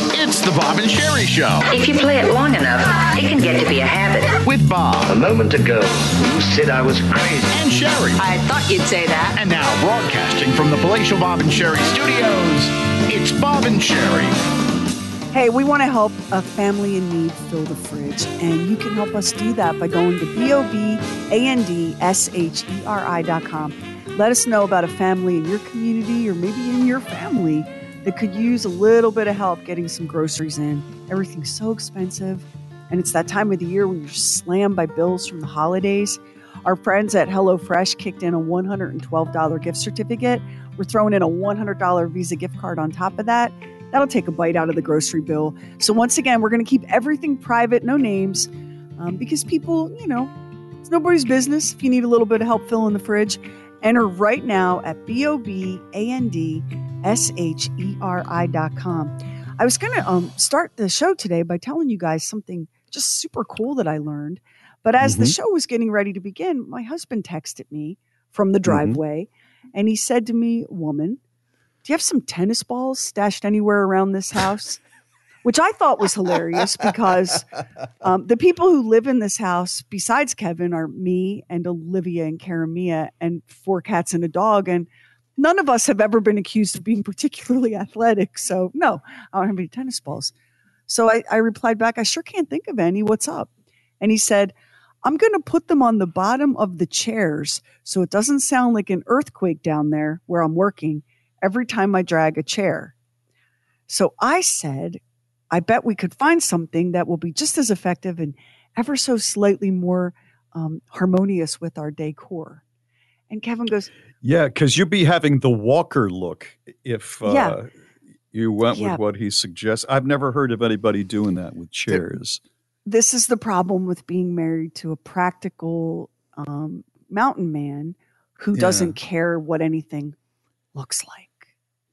It's the Bob and Sheri Show. If you play it long enough, it can get to be a habit. With Bob. A moment ago, you said I was crazy. And Sheri. I thought you'd say that. And now, broadcasting from the palatial Bob and Sheri studios, it's Bob and Sheri. Hey, we want to help a family in need fill the fridge, and you can help us do that by going to B-O-B-A-N-D-S-H-E-R-I dot com. Let us know about a family in your community or maybe in your family that could use a little bit of help getting some groceries in. Everything's so expensive, and it's that time of the year when you're slammed by bills from the holidays. Our friends at HelloFresh kicked in a $112 gift certificate. We're throwing in a $100 Visa gift card on top of that. That'll take a bite out of the grocery bill. So, once again, we're going to keep everything private, no names, um, because people, you know, it's nobody's business. If you need a little bit of help filling the fridge, enter right now at B O B A N D S H E R I dot com. I was going to um, start the show today by telling you guys something just super cool that I learned. But as mm-hmm. the show was getting ready to begin, my husband texted me from the driveway mm-hmm. and he said to me, Woman, do you have some tennis balls stashed anywhere around this house? Which I thought was hilarious because um, the people who live in this house, besides Kevin, are me and Olivia and Karamia and four cats and a dog. And none of us have ever been accused of being particularly athletic. So, no, I don't have any tennis balls. So I, I replied back, I sure can't think of any. What's up? And he said, I'm going to put them on the bottom of the chairs so it doesn't sound like an earthquake down there where I'm working every time I drag a chair. So I said, I bet we could find something that will be just as effective and ever so slightly more um, harmonious with our decor. And Kevin goes, Yeah, because you'd be having the Walker look if uh, yeah. you went yeah. with what he suggests. I've never heard of anybody doing that with chairs. This is the problem with being married to a practical um, mountain man who yeah. doesn't care what anything looks like.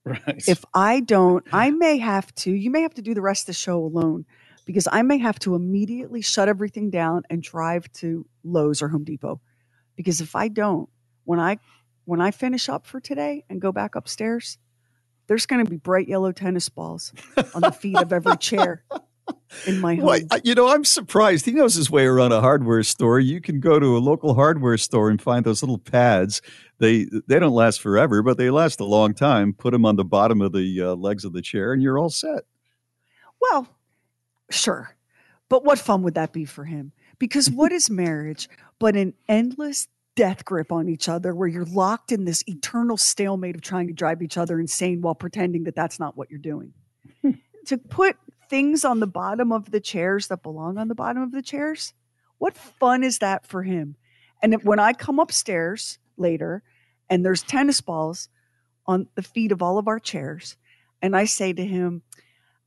Right. If I don't, I may have to, you may have to do the rest of the show alone because I may have to immediately shut everything down and drive to Lowe's or Home Depot. Because if I don't, when I when I finish up for today and go back upstairs, there's going to be bright yellow tennis balls on the feet of every chair in my home. Well, you know, I'm surprised. He knows his way around a hardware store. You can go to a local hardware store and find those little pads. They they don't last forever, but they last a long time. Put them on the bottom of the uh, legs of the chair, and you're all set. Well, sure, but what fun would that be for him? Because what is marriage but an endless death grip on each other where you're locked in this eternal stalemate of trying to drive each other insane while pretending that that's not what you're doing. to put things on the bottom of the chairs that belong on the bottom of the chairs, what fun is that for him? And when I come upstairs later and there's tennis balls on the feet of all of our chairs, and I say to him,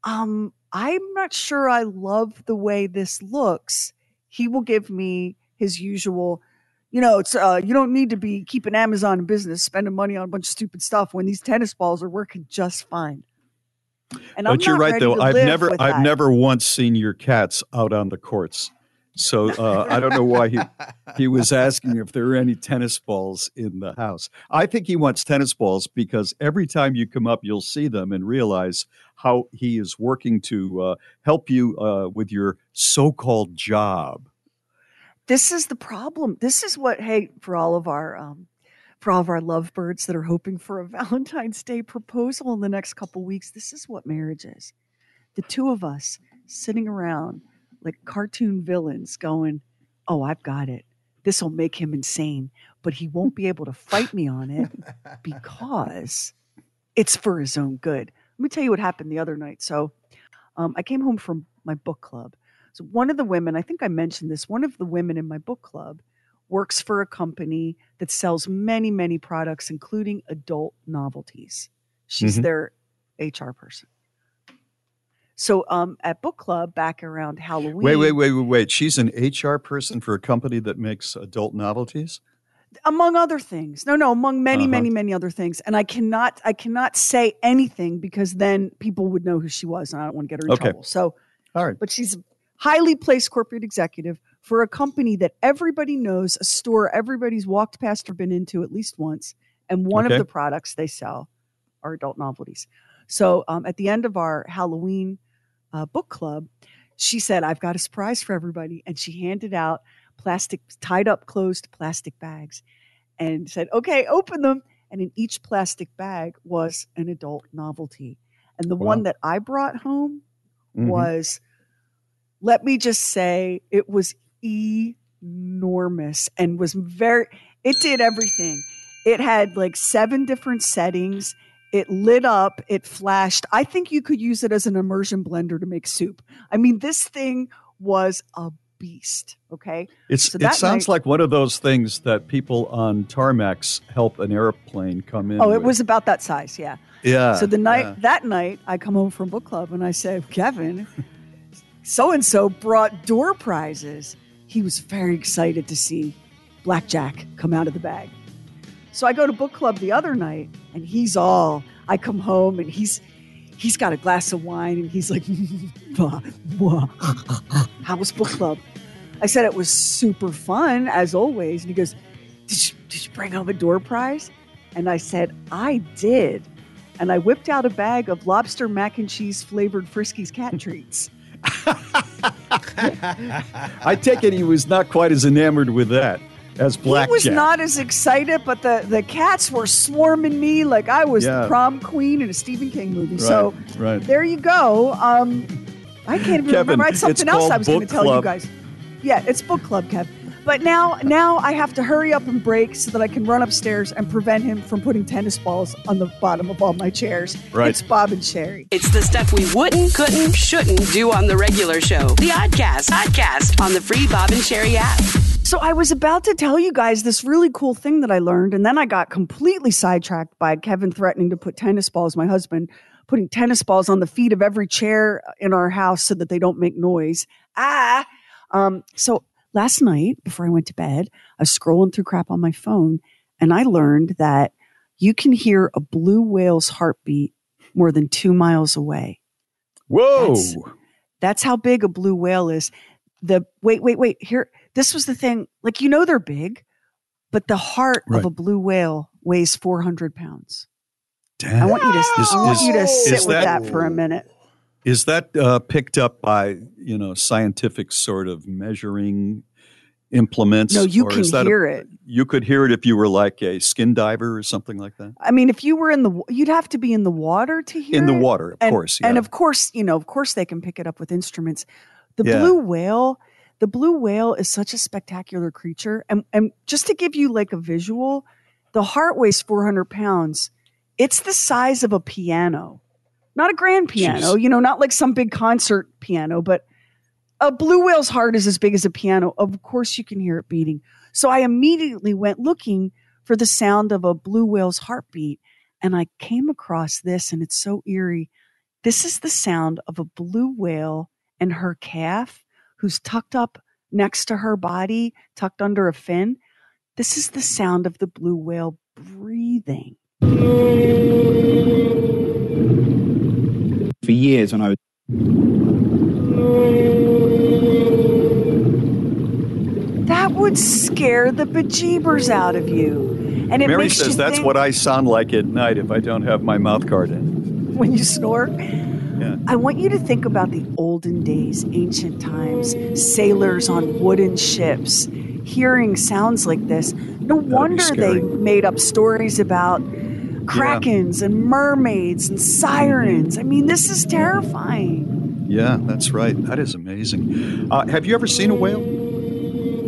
um, I'm not sure I love the way this looks. He will give me his usual, you know, it's uh, you don't need to be keeping Amazon in business, spending money on a bunch of stupid stuff when these tennis balls are working just fine. And but you're right, though. I've never, I've that. never once seen your cats out on the courts. So uh, I don't know why he he was asking if there are any tennis balls in the house. I think he wants tennis balls because every time you come up, you'll see them and realize how he is working to uh, help you uh, with your so-called job this is the problem. This is what, hey, for all of our um, for all of our lovebirds that are hoping for a Valentine's Day proposal in the next couple weeks, this is what marriage is. The two of us sitting around like cartoon villains going, Oh, I've got it. This will make him insane, but he won't be able to fight me on it because it's for his own good. Let me tell you what happened the other night. So um, I came home from my book club so one of the women, I think I mentioned this, one of the women in my book club works for a company that sells many, many products, including adult novelties. She's mm-hmm. their HR person. So um, at book club back around Halloween. Wait, wait, wait, wait, wait. She's an HR person for a company that makes adult novelties? Among other things. No, no, among many, uh-huh. many, many other things. And I cannot I cannot say anything because then people would know who she was and I don't want to get her in okay. trouble. So all right. But she's highly placed corporate executive for a company that everybody knows, a store everybody's walked past or been into at least once. And one okay. of the products they sell are adult novelties. So um, at the end of our Halloween uh, book club, she said, I've got a surprise for everybody. And she handed out plastic, tied up, closed plastic bags and said, okay, open them. And in each plastic bag was an adult novelty. And the wow. one that I brought home mm-hmm. was, let me just say, it was enormous and was very, it did everything. It had like seven different settings. It lit up, it flashed. I think you could use it as an immersion blender to make soup. I mean, this thing was a beast. Okay. It's so it sounds night, like one of those things that people on tarmacs help an airplane come in. Oh, it with. was about that size, yeah. Yeah. So the night yeah. that night I come home from book club and I say, Kevin, so and so brought door prizes. He was very excited to see blackjack come out of the bag. So I go to book club the other night and he's all I come home and he's he's got a glass of wine and he's like how was book club? I said it was super fun as always. And he goes, Did you did you bring home a door prize? And I said, I did. And I whipped out a bag of lobster mac and cheese flavored Friskies cat treats. I take it he was not quite as enamored with that as Black. He was not as excited, but the, the cats were swarming me like I was yeah. the prom queen in a Stephen King movie. Right, so right. there you go. Um, I can't even Kevin, remember. I had something else I was going to tell you guys. Yeah, it's book club, Kev. But now, now I have to hurry up and break so that I can run upstairs and prevent him from putting tennis balls on the bottom of all my chairs. Right. It's Bob and Sheri. It's the stuff we wouldn't, couldn't, shouldn't do on the regular show. The Oddcast, Podcast on the free Bob and Sheri app. So I was about to tell you guys this really cool thing that I learned, and then I got completely sidetracked by Kevin threatening to put tennis balls, my husband putting tennis balls on the feet of every chair in our house so that they don't make noise. Ah. Um, so last night before I went to bed, I was scrolling through crap on my phone and I learned that you can hear a blue whale's heartbeat more than two miles away. Whoa. That's, that's how big a blue whale is. The wait, wait, wait. Here, this was the thing. Like, you know, they're big, but the heart right. of a blue whale weighs 400 pounds. Damn. I want you to, is, I want is, you to sit with that, that for a minute. Is that uh, picked up by you know scientific sort of measuring implements? No, you can hear a, it. You could hear it if you were like a skin diver or something like that. I mean, if you were in the, you'd have to be in the water to hear in the water, of and, course. Yeah. And of course, you know, of course, they can pick it up with instruments. The yeah. blue whale, the blue whale is such a spectacular creature, and and just to give you like a visual, the heart weighs four hundred pounds. It's the size of a piano, not a grand piano, Jeez. you know, not like some big concert piano, but a blue whale's heart is as big as a piano. Of course, you can hear it beating. So I immediately went looking for the sound of a blue whale's heartbeat. And I came across this, and it's so eerie. This is the sound of a blue whale and her calf, who's tucked up next to her body, tucked under a fin. This is the sound of the blue whale breathing. For years, when I was That would scare the bejeebers out of you. And it Mary says that's think, what I sound like at night if I don't have my mouth guard in. When you snore? Yeah. I want you to think about the olden days, ancient times, sailors on wooden ships, hearing sounds like this. No That'd wonder they made up stories about krakens yeah. and mermaids and sirens. I mean, this is terrifying. Yeah, that's right. That is amazing. Uh, have you ever seen a whale?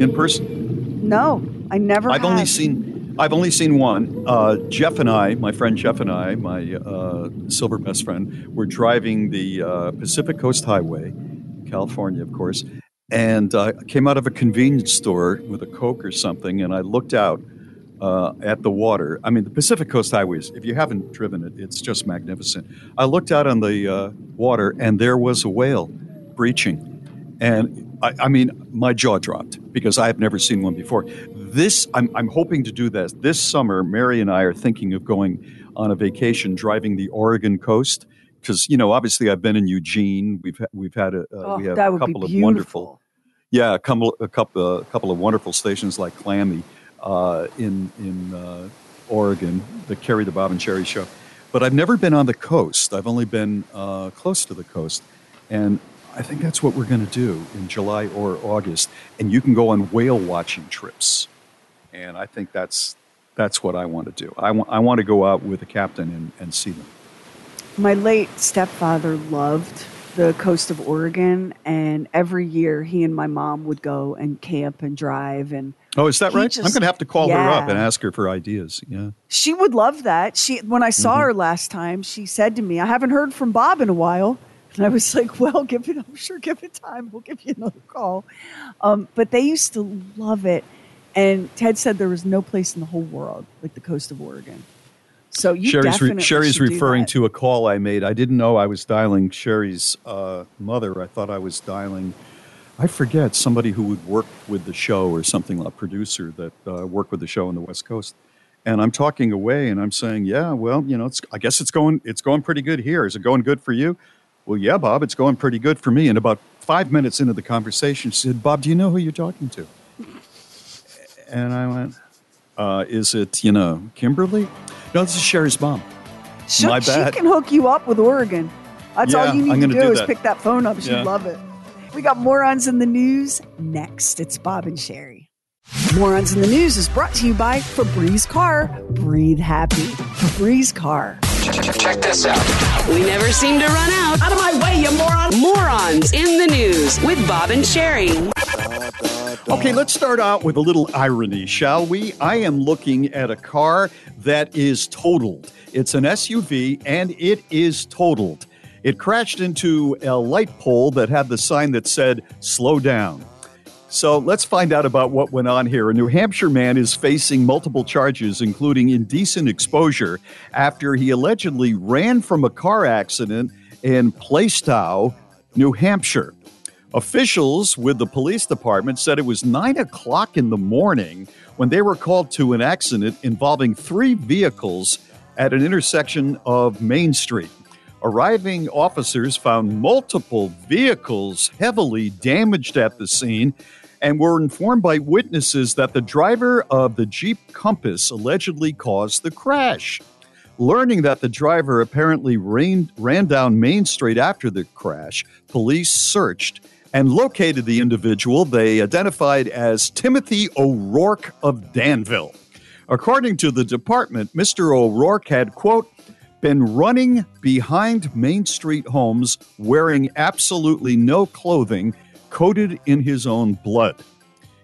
in person? No, I never. I've have. only seen. I've only seen one. Uh, Jeff and I, my friend Jeff and I, my uh, silver best friend, were driving the uh, Pacific Coast Highway, California, of course, and I came out of a convenience store with a Coke or something, and I looked out uh, at the water. I mean, the Pacific Coast Highways, if you haven't driven it, it's just magnificent. I looked out on the uh, water and there was a whale breaching. And I, I, mean, my jaw dropped because I have never seen one before. This, I'm, I'm hoping to do this. This summer, Mary and I are thinking of going on a vacation driving the Oregon coast because you know obviously I've been in Eugene. We've we've had a uh, oh, we have a couple of wonderful, yeah, a couple a couple a couple of wonderful stations like Clammy uh, in in uh, Oregon that carry the Bob and Sheri show. But I've never been on the coast. I've only been uh, close to the coast, and I think that's what we're going to do in July or August. And you can go on whale watching trips, and I think that's that's what I want to do. I want I want to go out with a captain and, and see them. My late stepfather loved the coast of Oregon, and every year he and my mom would go and camp and drive and Oh, is that right? Just, I'm going to have to call yeah. her up and ask her for ideas. Yeah. She would love that. She when I saw mm-hmm. her last time, she said to me, "I haven't heard from Bob in a while." And I was like, "Well, give it. I'm sure give it time. We'll give you another call." Um, but they used to love it, and Ted said there was no place in the whole world like the coast of Oregon. So you Sheri's, re- Sheri's referring to a call I made. I didn't know I was dialing Sheri's uh, mother. I thought I was dialing I forget somebody who would work with the show or something, a producer that uh, worked with the show on the West Coast. And I'm talking away, and I'm saying, "Yeah, well, you know, it's, I guess it's going, it's going pretty good here. Is it going good for you?" Well, yeah, Bob, it's going pretty good for me. And about five minutes into the conversation, she said, "Bob, do you know who you're talking to?" And I went, uh, "Is it, you know, Kimberly?" No, this is Sheri's mom. She, My bad. She can hook you up with Oregon. That's yeah, all you need to do, do is pick that phone up. She'd yeah. love it. We got morons in the news next. It's Bob and Sheri. Morons in the News is brought to you by Febreze Car. Breathe happy. Febreze Car. Check this out. We never seem to run out. Out of my way, you moron. Morons in the News with Bob and Sheri. Okay, let's start out with a little irony, shall we? I am looking at a car that is totaled. It's an SUV and it is totaled. It crashed into a light pole that had the sign that said, slow down. So let's find out about what went on here. A New Hampshire man is facing multiple charges, including indecent exposure, after he allegedly ran from a car accident in Plaistow, New Hampshire. Officials with the police department said it was 9 o'clock in the morning when they were called to an accident involving three vehicles at an intersection of Main Street. Arriving officers found multiple vehicles heavily damaged at the scene and were informed by witnesses that the driver of the Jeep Compass allegedly caused the crash. Learning that the driver apparently ran, ran down Main Street after the crash, police searched and located the individual they identified as Timothy O'Rourke of Danville. According to the department, Mr. O'Rourke had, quote, been running behind Main Street homes wearing absolutely no clothing, coated in his own blood.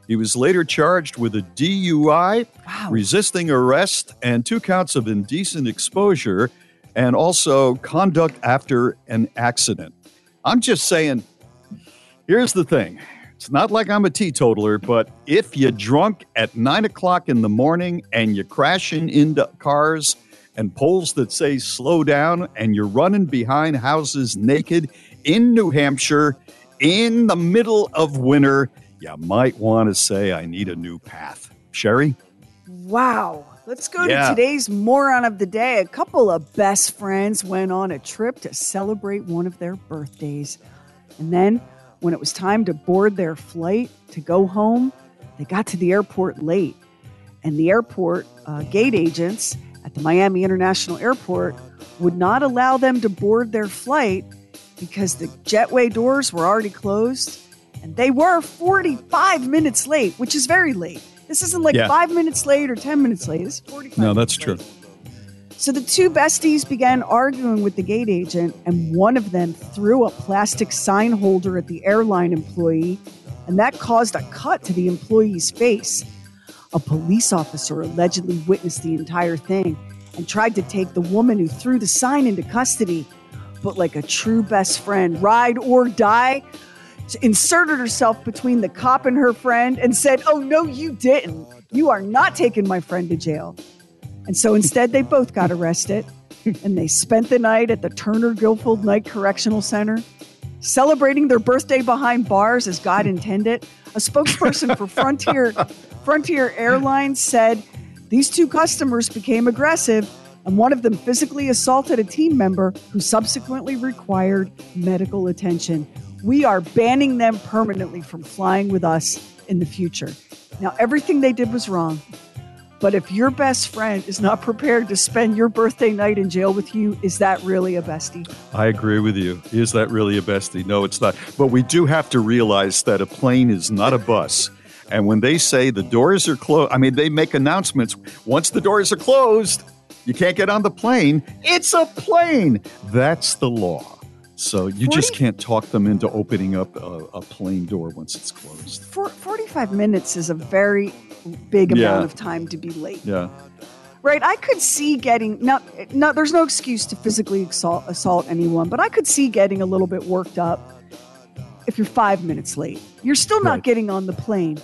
He was later charged with a DUI, wow. resisting arrest, and two counts of indecent exposure, and also conduct after an accident. I'm just saying, here's the thing. It's not like I'm a teetotaler, but if you're drunk at nine o'clock in the morning and you're crashing into cars and polls that say slow down, and you're running behind houses naked in New Hampshire in the middle of winter, you might want to say, I need a new path. Sheri? Wow. Let's go yeah. to today's moron of the day. A couple of best friends went on a trip to celebrate one of their birthdays. And then, when it was time to board their flight to go home, they got to the airport late. And the airport uh, gate agents Miami International Airport would not allow them to board their flight because the jetway doors were already closed and they were 45 minutes late, which is very late. This isn't like yeah. five minutes late or 10 minutes late. This is 45 No, that's true. Late. So the two besties began arguing with the gate agent, and one of them threw a plastic sign holder at the airline employee, and that caused a cut to the employee's face. A police officer allegedly witnessed the entire thing and tried to take the woman who threw the sign into custody. But, like a true best friend, ride or die, inserted herself between the cop and her friend and said, Oh, no, you didn't. You are not taking my friend to jail. And so instead, they both got arrested and they spent the night at the Turner Guilford Knight Correctional Center, celebrating their birthday behind bars as God intended. A spokesperson for Frontier, Frontier Airlines said these two customers became aggressive and one of them physically assaulted a team member who subsequently required medical attention. We are banning them permanently from flying with us in the future. Now, everything they did was wrong. But if your best friend is not prepared to spend your birthday night in jail with you, is that really a bestie? I agree with you. Is that really a bestie? No, it's not. But we do have to realize that a plane is not a bus. And when they say the doors are closed, I mean, they make announcements. Once the doors are closed, you can't get on the plane. It's a plane. That's the law. So you 40, just can't talk them into opening up a, a plane door once it's closed. For, 45 minutes is a very big amount yeah. of time to be late. Yeah. Right. I could see getting now. No, there's no excuse to physically assault, assault anyone, but I could see getting a little bit worked up if you're five minutes late. You're still not right. getting on the plane.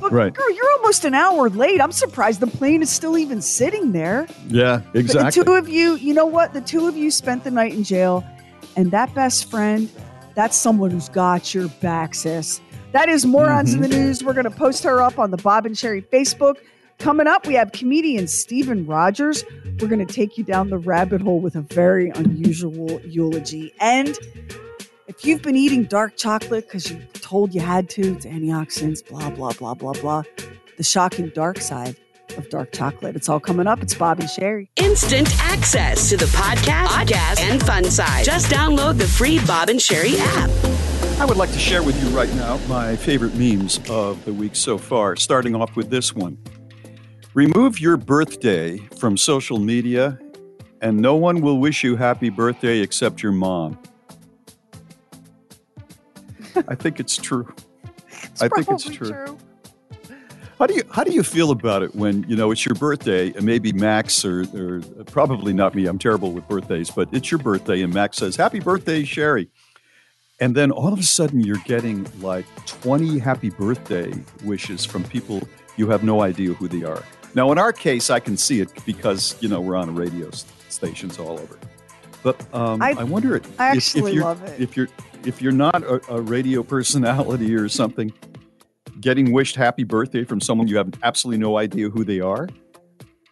But right. girl, you're almost an hour late. I'm surprised the plane is still even sitting there. Yeah, exactly. the two of you, you know what? The two of you spent the night in jail, and that best friend, that's someone who's got your back, sis. That is Morons mm-hmm. in the News. We're going to post her up on the Bob and Sheri Facebook. Coming up, we have comedian Stephen Rogers. We're going to take you down the rabbit hole with a very unusual eulogy. And if you've been eating dark chocolate because you told you had to, it's antioxidants, blah, blah, blah, blah, blah, the shocking dark side of dark chocolate. It's all coming up. It's Bob and Sheri. Instant access to the podcast, podcast, and fun side. Just download the free Bob and Sheri app. I would like to share with you right now my favorite memes of the week so far, starting off with this one. Remove your birthday from social media, and no one will wish you happy birthday except your mom. I think it's true. It's I think it's true. true. How do you how do you feel about it when you know it's your birthday and maybe Max or, or probably not me I'm terrible with birthdays but it's your birthday and Max says happy birthday Sheri and then all of a sudden you're getting like 20 happy birthday wishes from people you have no idea who they are. Now in our case I can see it because you know we're on radio stations all over. But um, I, I, wonder if, I actually if, you're, love it. if you're if you're not a, a radio personality or something, getting wished happy birthday from someone you have absolutely no idea who they are.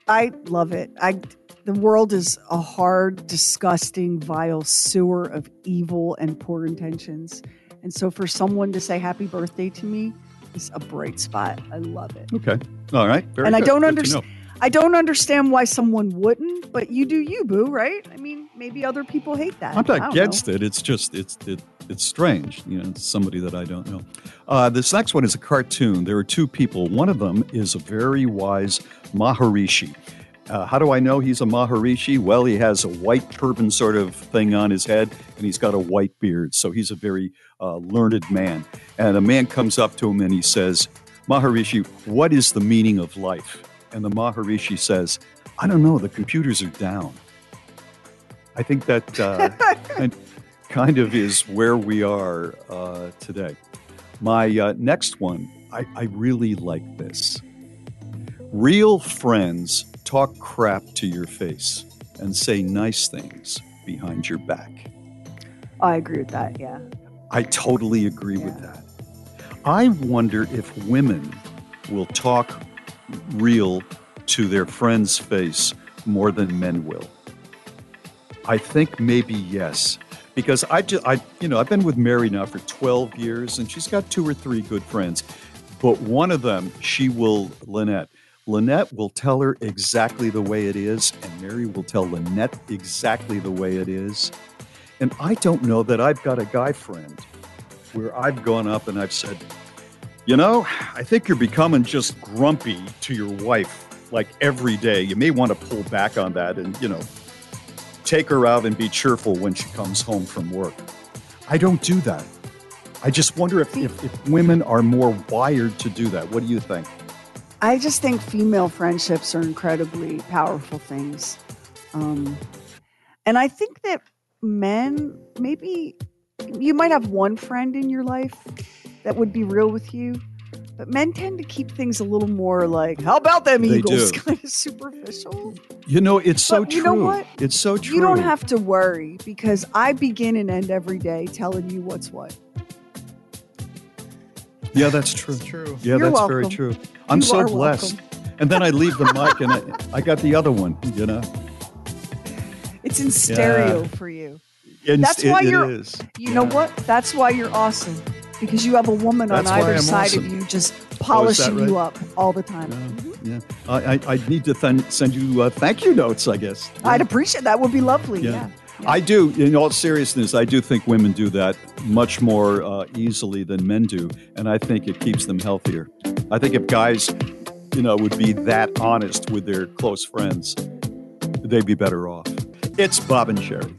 I love it. I the world is a hard, disgusting, vile sewer of evil and poor intentions. And so for someone to say happy birthday to me is a bright spot. I love it. Okay. All right. Very and good. I don't understand I don't understand why someone wouldn't, but you do you, boo, right? I mean, maybe other people hate that. I'm not against know. it. It's just it's it, it's strange. You know, it's somebody that I don't know. Uh, this next one is a cartoon. There are two people. One of them is a very wise Maharishi. Uh, how do I know he's a Maharishi? Well, he has a white turban sort of thing on his head, and he's got a white beard. So he's a very uh, learned man. And a man comes up to him and he says, Maharishi, what is the meaning of life? And the Maharishi says, I don't know, the computers are down. I think that uh, kind, kind of is where we are uh, today. My uh, next one, I, I really like this. Real friends talk crap to your face and say nice things behind your back. I agree with that, yeah. I totally agree yeah. with that. I wonder if women will talk real to their friend's face more than men will? I think maybe yes, because I, just, I, you know, I've been with Mary now for 12 years, and she's got two or three good friends, but one of them, she will, Lynette. Lynette will tell her exactly the way it is, and Mary will tell Lynette exactly the way it is. And I don't know that I've got a guy friend where I've gone up and I've said, you know, I think you're becoming just grumpy to your wife like every day. You may want to pull back on that and, you know, take her out and be cheerful when she comes home from work. I don't do that. I just wonder if, if, if women are more wired to do that. What do you think? I just think female friendships are incredibly powerful things. Um, and I think that men, maybe you might have one friend in your life that would be real with you. But men tend to keep things a little more like, how about them They Eagles? do. Kind of superficial. You know, it's so But true. you know what? It's so true. You don't have to worry because I begin and end every day telling you what's what. Yeah, that's true. true. Yeah, You're that's very true. I'm You so are blessed. welcome. And then I leave the mic and I, I got the other one, you know. It's in stereo Yeah. for you. And That's why it you're- is. You know what? That's why you're awesome. Because you have a woman That's on either side awesome. of you just Oh, is polishing you up all the time. Yeah. I, I, I need to then send you uh, thank you notes, I guess. I'd appreciate that. Would be lovely. Yeah. Yeah. I do, in all seriousness, I do think women do that much more uh, easily than men do. And I think it keeps them healthier. I think if guys, you know, would be that honest with their close friends, they'd be better off. It's Bob and Sheri.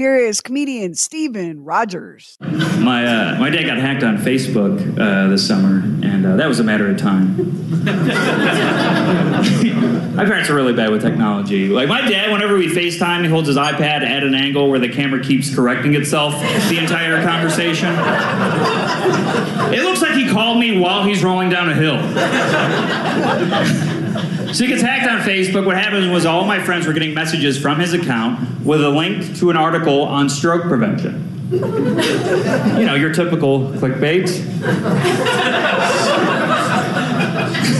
Here is comedian Steven Rogers. My uh, my dad got hacked on Facebook uh, this summer, and uh, that was a matter of time. my parents are really bad with technology. Like my dad, whenever we FaceTime, he holds his iPad at an angle where the camera keeps correcting itself the entire conversation. It looks like he called me while he's rolling down a hill. So he gets hacked on Facebook. What happened was all my friends were getting messages from his account with a link to an article on stroke prevention. You know, your typical clickbait.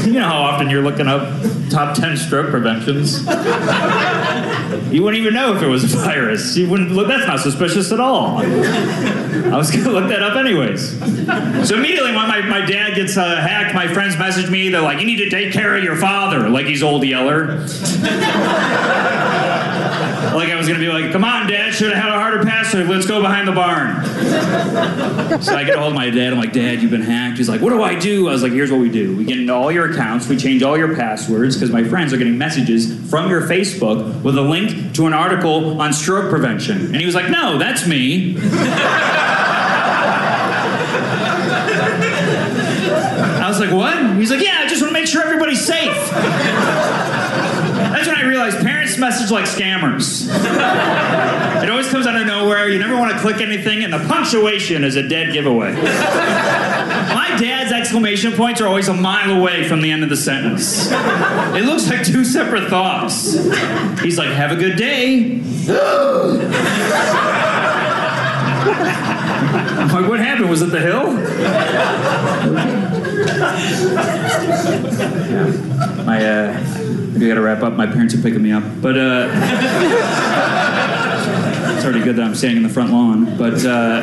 you know how often you're looking up top 10 stroke preventions. You wouldn't even know if it was a virus. You wouldn't look, that's not suspicious at all. I was gonna look that up anyways. So immediately when my, my dad gets uh, hacked, my friends message me, they're like, you need to take care of your father, like he's old Yeller. Like I was gonna be like, come on, Dad, should have had a harder password. Let's go behind the barn. so I get a hold of my dad. I'm like, Dad, you've been hacked. He's like, what do I do? I was like, here's what we do. We get into all your accounts. We change all your passwords because my friends are getting messages from your Facebook with a link to an article on stroke prevention. And he was like, no, that's me. I was like, what? He's like, yeah, I just want to make sure everybody's safe. Realized parents message like scammers. It always comes out of nowhere. You never want to click anything, and the punctuation is a dead giveaway. My dad's exclamation points are always a mile away from the end of the sentence. It looks like two separate thoughts. He's like, have a good day. I'm like, what happened? Was it the hill? My, uh, we gotta wrap up. My parents are picking me up. But, uh, it's already good that I'm standing in the front lawn. But, uh,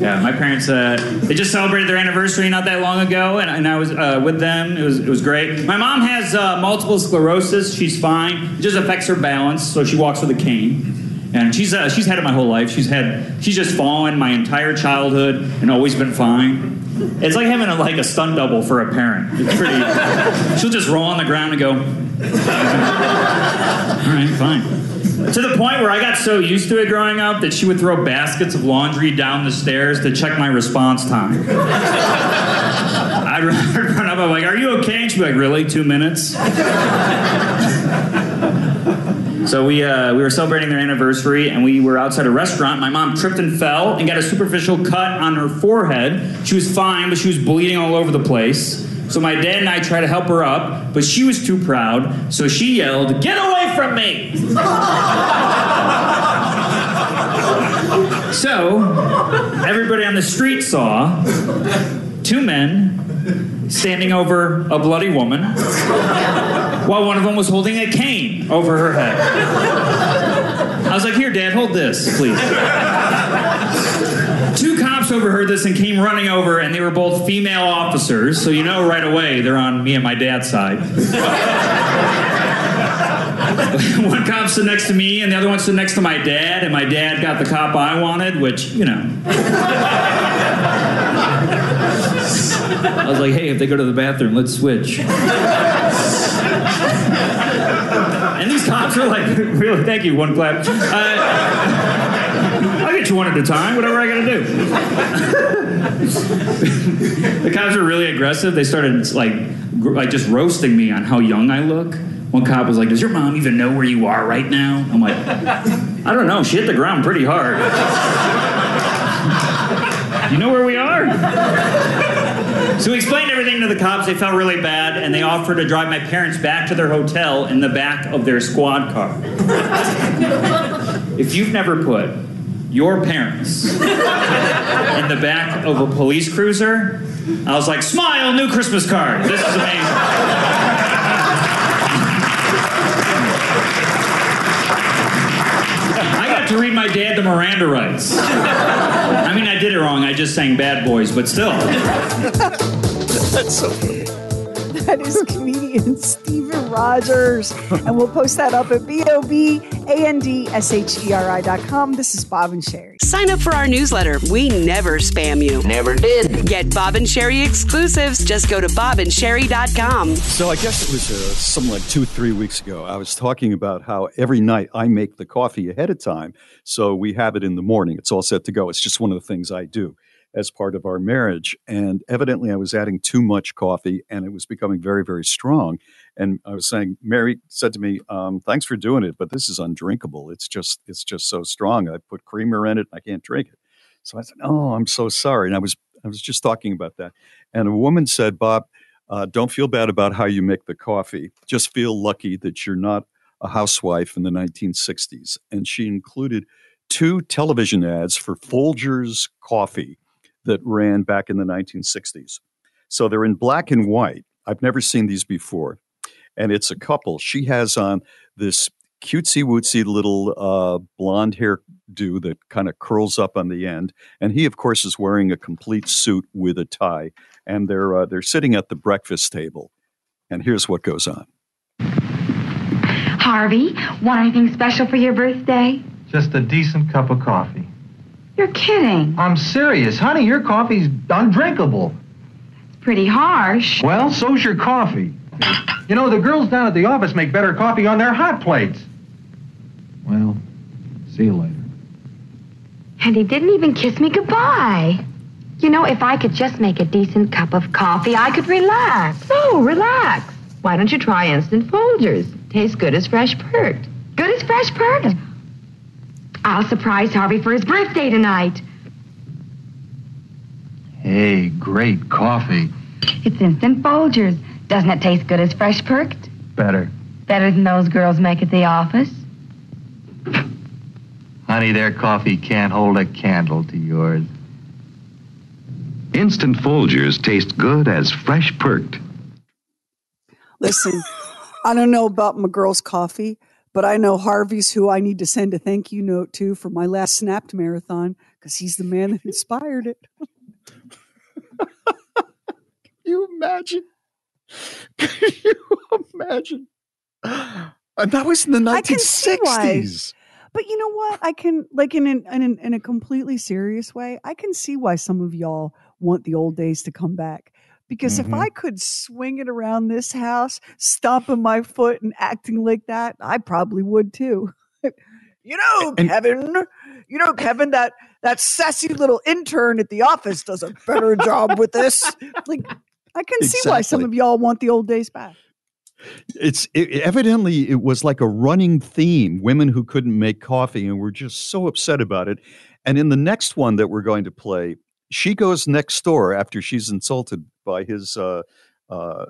Yeah, my parents, uh, they just celebrated their anniversary not that long ago, and, and I was uh, with them. It was, it was great. My mom has uh, multiple sclerosis. She's fine. It just affects her balance, so she walks with a cane. And she's, uh, she's had it my whole life. She's had, she's just fallen my entire childhood and always been fine. It's like having a, like a stunt double for a parent. It's pretty, she'll just roll on the ground and go, all right, fine. To the point where I got so used to it growing up that she would throw baskets of laundry down the stairs to check my response time. I'd run, up, I'm like, are you okay? And she'd be like, really? Two minutes? So we, uh, we were celebrating their anniversary and we were outside a restaurant. My mom tripped and fell and got a superficial cut on her forehead. She was fine, but she was bleeding all over the place. So my dad and I tried to help her up, but she was too proud, so she yelled, Get away from me! So, everybody on the street saw two men standing over a bloody woman while one of them was holding a cane over her head. I was like, Here, Dad, hold this, please. Two cops overheard this and came running over, and they were both female officers, so you know right away they're on me and my dad's side. one cop stood next to me, and the other one stood next to my dad, and my dad got the cop I wanted, which, you know. I was like, hey, if they go to the bathroom, let's switch. are like, really, thank you, one clap. Uh, I'll get you one at a time, whatever I gotta do. the cops are really aggressive. They started like, like just roasting me on how young I look. One cop was like, Does your mom even know where you are right now? I'm like, I don't know. She hit the ground pretty hard. you know where we are? So we explained everything to the cops. They felt really bad, and they offered to drive my parents back to their hotel in the back of their squad car. if you've never put your parents in the back of a police cruiser, I was like, smile, new Christmas card. This is amazing. To read my dad the Miranda rights. I mean, I did it wrong. I just sang Bad Boys, but still. That's so funny. That is comedian Steven Rogers. And we'll post that up at B-O-B-A-N-D-S-H-E-R-I dot com. This is Bob and Sheri. Sign up for our newsletter. We never spam you. Never did. Get Bob and Sheri exclusives. Just go to bobandsheri.com. So I guess it was uh, something like two, three weeks ago. I was talking about how every night I make the coffee ahead of time. So we have it in the morning. It's all set to go. It's just one of the things I do as part of our marriage. And evidently, I was adding too much coffee and it was becoming very, very strong. And I was saying, Mary said to me, um, "Thanks for doing it, but this is undrinkable. It's just, it's just so strong. I put creamer in it. and I can't drink it." So I said, "Oh, I'm so sorry." And I was, I was just talking about that. And a woman said, "Bob, uh, don't feel bad about how you make the coffee. Just feel lucky that you're not a housewife in the 1960s." And she included two television ads for Folgers coffee that ran back in the 1960s. So they're in black and white. I've never seen these before. And it's a couple. She has on this cutesy wootsy little uh, blonde hair do that kind of curls up on the end. And he, of course, is wearing a complete suit with a tie. And they're, uh, they're sitting at the breakfast table. And here's what goes on Harvey, want anything special for your birthday? Just a decent cup of coffee. You're kidding. I'm serious. Honey, your coffee's undrinkable. It's pretty harsh. Well, so's your coffee. You know, the girls down at the office make better coffee on their hot plates. Well, see you later. And he didn't even kiss me goodbye. You know, if I could just make a decent cup of coffee, I could relax. Oh, relax. Why don't you try instant Folgers? Tastes good as fresh perked. Good as fresh perked. I'll surprise Harvey for his birthday tonight. Hey, great coffee. It's instant Folgers. Doesn't it taste good as fresh perked? Better. Better than those girls make at the office? Honey, their coffee can't hold a candle to yours. Instant Folgers taste good as fresh perked. Listen, I don't know about my girl's coffee, but I know Harvey's who I need to send a thank you note to for my last snapped marathon because he's the man that inspired it. Can you imagine? Can you imagine? And that was in the 1960s. But you know what? I can like in an, in, in a completely serious way. I can see why some of y'all want the old days to come back because mm-hmm. if I could swing it around this house, stomping my foot and acting like that, I probably would too. you know, and, Kevin, you know, Kevin, that that sassy little intern at the office does a better job with this. Like, I can exactly. see why some of y'all want the old days back. It's it, evidently it was like a running theme. Women who couldn't make coffee and were just so upset about it. And in the next one that we're going to play, she goes next door after she's insulted by his uh, uh,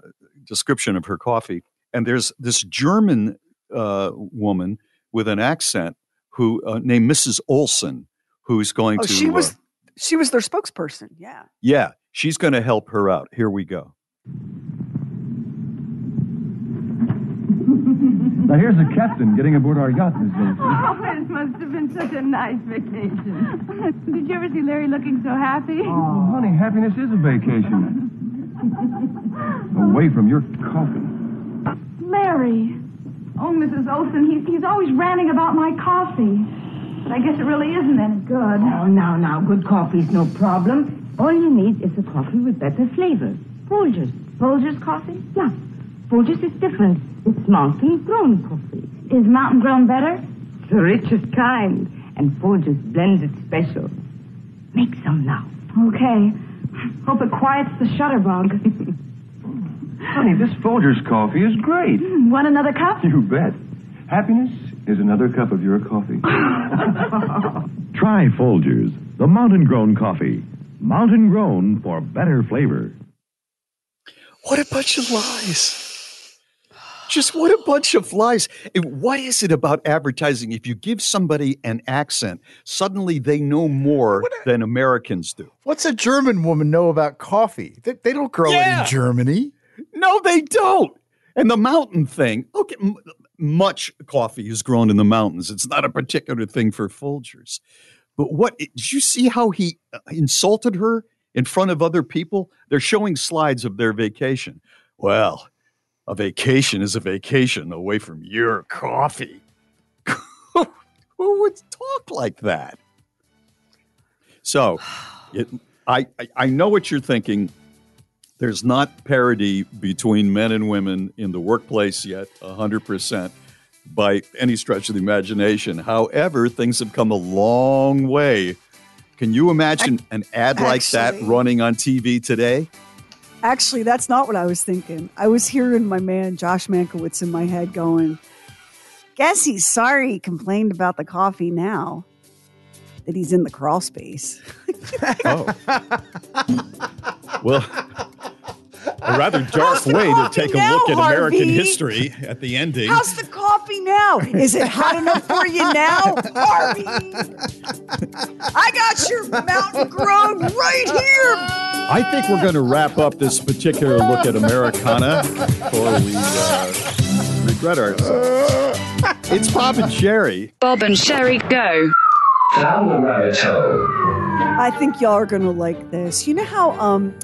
description of her coffee. And there's this German uh, woman with an accent who uh, named Mrs. Olson who's going oh, to. She was, uh, she was their spokesperson. Yeah. Yeah. She's going to help her out. Here we go. Now here's the captain getting aboard our yacht, Miss Daisy. Oh, it must have been such a nice vacation. Did you ever see Larry looking so happy? Oh, honey, happiness is a vacation. Away from your coffee. Larry. Oh, Mrs. Olson, he's, he's always ranting about my coffee. But I guess it really isn't any good. Oh, now, now, good coffee's no problem. All you need is a coffee with better flavor. Folgers. Folgers coffee? Yeah. Folgers is different. It's mountain grown coffee. Is mountain grown better? The richest kind. And Folgers blends it special. Make some now. Okay. Hope it quiets the shutterbug. Honey, this Folgers coffee is great. Mm, want another cup? You bet. Happiness is another cup of your coffee. Try Folgers, the mountain grown coffee. Mountain grown for better flavor. What a bunch of lies. Just what a bunch of lies. What is it about advertising? If you give somebody an accent, suddenly they know more a, than Americans do. What's a German woman know about coffee? They, they don't grow yeah. it in Germany. No, they don't. And the mountain thing, okay, m- much coffee is grown in the mountains. It's not a particular thing for Folgers. But what did you see how he uh, insulted her in front of other people? They're showing slides of their vacation. Well, a vacation is a vacation away from your coffee. Who would talk like that? So, it, I, I know what you're thinking. There's not parity between men and women in the workplace yet, 100% by any stretch of the imagination. However, things have come a long way. Can you imagine an ad Actually, like that running on TV today? Actually, that's not what I was thinking. I was hearing my man Josh Mankiewicz in my head going, Guess he's sorry he complained about the coffee now that he's in the crawl space. oh. well, a rather dark way to take now, a look at Harvey? American history at the ending. How's the coffee now? Is it hot enough for you now, Harvey? I got your mountain grown right here. I think we're going to wrap up this particular look at Americana before we uh, regret ourselves. It's Bob and Sheri. Bob and Sheri go. Down the rabbit hole. I think y'all are going to like this. You know how um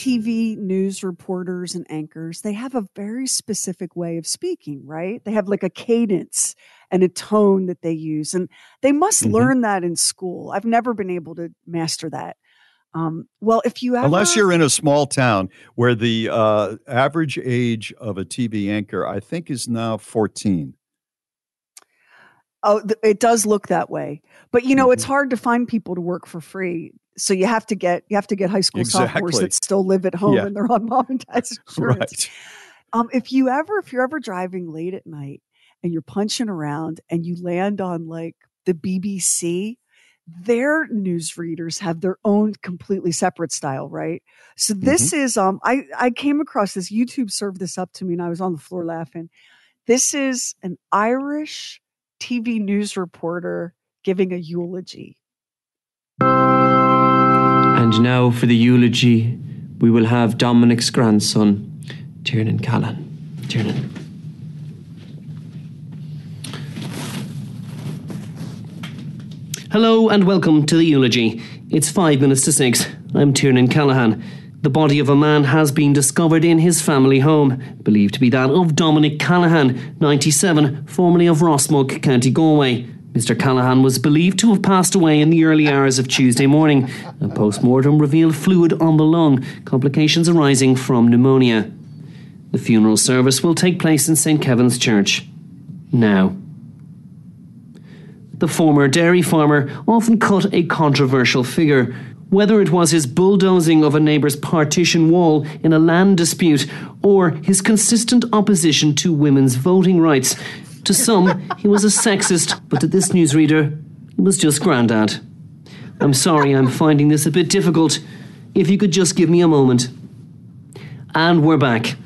TV news reporters and anchors, they have a very specific way of speaking, right? They have like a cadence and a tone that they use. And they must mm-hmm. learn that in school. I've never been able to master that. Um, well, if you ever, unless you're in a small town where the uh, average age of a TV anchor, I think, is now 14. Oh, th- it does look that way, but you know mm-hmm. it's hard to find people to work for free so you have to get you have to get high school exactly. sophomores that still live at home yeah. and they're on mom and dad's insurance. Right. Um, if you ever if you're ever driving late at night and you're punching around and you land on like the BBC, their news readers have their own completely separate style, right? So this mm-hmm. is um I I came across this YouTube served this up to me and I was on the floor laughing. This is an Irish TV news reporter giving a eulogy. And now for the eulogy, we will have Dominic's grandson, Tiernan Callahan. Tiernan. Hello and welcome to the eulogy. It's five minutes to six. I'm Tiernan Callahan. The body of a man has been discovered in his family home, believed to be that of Dominic Callahan, 97, formerly of Rosmuc, County Galway. Mr. Callahan was believed to have passed away in the early hours of Tuesday morning. A post mortem revealed fluid on the lung, complications arising from pneumonia. The funeral service will take place in St. Kevin's Church. Now. The former dairy farmer often cut a controversial figure. Whether it was his bulldozing of a neighbour's partition wall in a land dispute or his consistent opposition to women's voting rights, to some, he was a sexist, but to this newsreader, he was just Grandad. I'm sorry, I'm finding this a bit difficult. If you could just give me a moment. And we're back.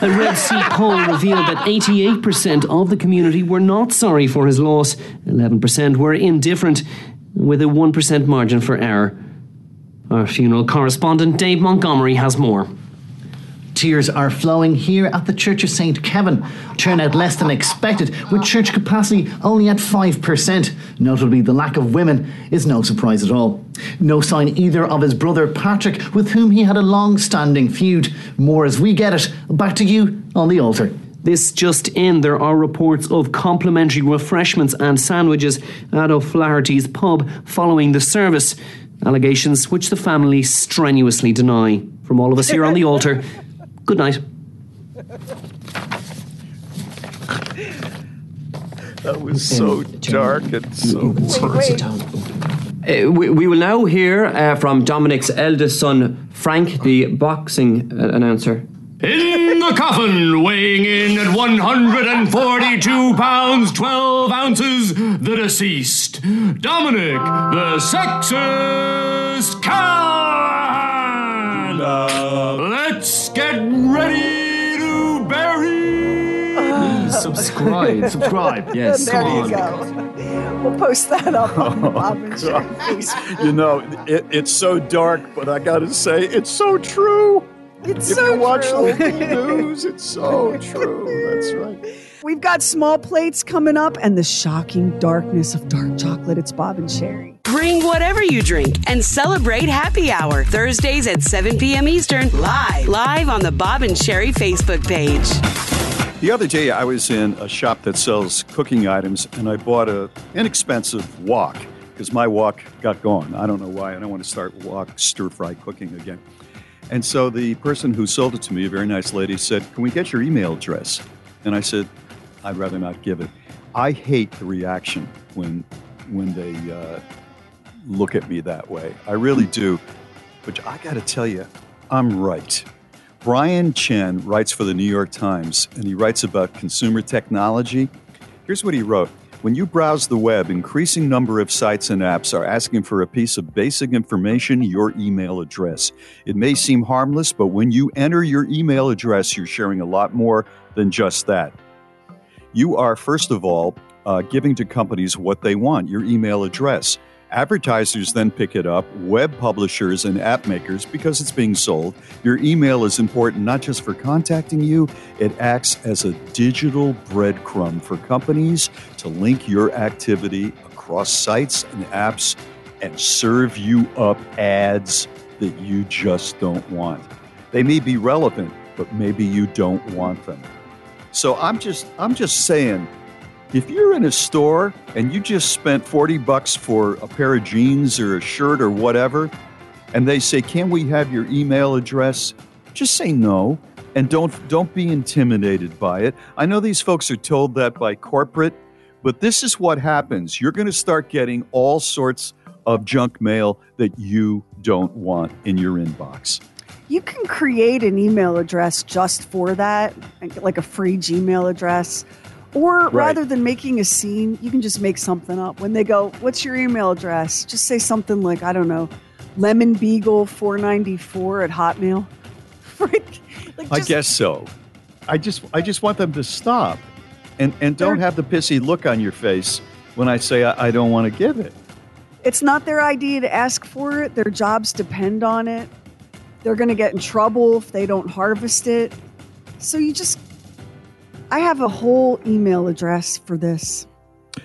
A Red C poll revealed that 88% of the community were not sorry for his loss, 11% were indifferent. with a 1% margin for error. Our funeral correspondent Dave Montgomery has more. Tears are flowing here at the Church of St. Kevin. Turnout less than expected, with church capacity only at 5%. Notably, the lack of women is no surprise at all. No sign either of his brother Patrick, with whom he had a long standing feud. More as we get it. Back to you on the altar. This just in, there are reports of complimentary refreshments and sandwiches at O'Flaherty's pub following the service. Allegations which the family strenuously deny. From all of us here on the altar, good night. That was so dark and so uh, we, we, will now hear uh, from Dominic's eldest son, Frank, the boxing uh, announcer. In the coffin, weighing in at 142 pounds 12 ounces, the deceased, Dominic the Sexist Callahan. Subscribe, subscribe. Yes, there come you on. go. We'll post that up oh, on the Bob and Sheri Facebook. You know, it, it's so dark, but I got to say, it's so true. It's if so you watch true. local news, it's so true. That's right. We've got small plates coming up and the shocking darkness of dark chocolate. It's Bob and Sheri. Bring whatever you drink and celebrate happy hour Thursdays at 7 p.m. Eastern, live, live on the Bob and Sheri Facebook page. The other day, I was in a shop that sells cooking items, and I bought an inexpensive wok because my wok got gone. I don't know why. I don't want to start wok stir fry cooking again. And so the person who sold it to me, a very nice lady, said, Can we get your email address? And I said, I'd rather not give it. I hate the reaction when when they uh, look at me that way. I really do. But I got to tell you, I'm right. Brian Chen writes for the New York Times, and he writes about consumer technology. Here's what he wrote. When you browse the web, increasing number of sites and apps are asking for a piece of basic information, your email address. It may seem harmless, but when you enter your email address, you're sharing a lot more than just that. You are, first of all, uh, giving to companies what they want, your email address. Advertisers then pick it up, web publishers and app makers, because it's being sold. Your email is important not just for contacting you, it acts as a digital breadcrumb for companies to link your activity across sites and apps and serve you up ads that you just don't want. They may be relevant, but maybe you don't want them. So I'm just I'm just saying if you're in a store and you just spent 40 bucks for a pair of jeans or a shirt or whatever, and they say, "Can we have your email address?" Just say no and don't don't be intimidated by it. I know these folks are told that by corporate, but this is what happens. You're going to start getting all sorts of junk mail that you don't want in your inbox. You can create an email address just for that, like a free Gmail address. Or Right. rather than making a scene, you can just make something up. When they go, What's your email address? Just say something like, I don't know, lemon beagle 494 at Hotmail. Right? Like I guess so. I just I just want them to stop, and and don't have the pissy look on your face when I say I, I don't want to give it. It's not their idea to ask for it. Their jobs depend on it. They're going to get in trouble if they don't harvest it. So you just, I have a whole email address for this.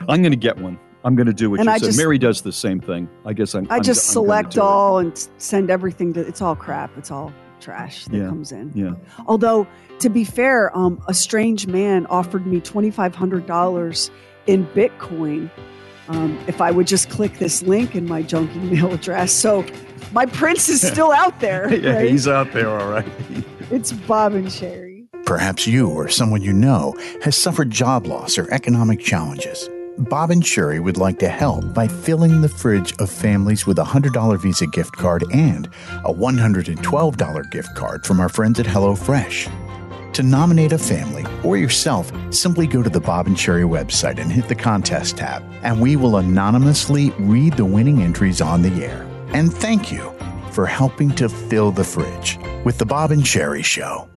I'm going to get one. I'm going to do what And you I said. just- Mary does the same thing. I guess I'm. I I'm- just I'm select do it. all and send everything to, it's all crap. It's all trash that Yeah. comes in. Yeah. Although, to be fair, um, a strange man offered me $2,500 in Bitcoin um, if I would just click this link in my junk email address. So my prince is still out there. yeah, right? he's out there, all right. It's Bob and Sheri. Perhaps you or someone you know has suffered job loss or economic challenges. Bob and Sheri would like to help by filling the fridge of families with a $100 Visa gift card and a $112 gift card from our friends at HelloFresh. To nominate a family or yourself, simply go to the Bob and Sheri website and hit the contest tab, and we will anonymously read the winning entries on the air. And thank you for helping to fill the fridge with the Bob and Sheri Show.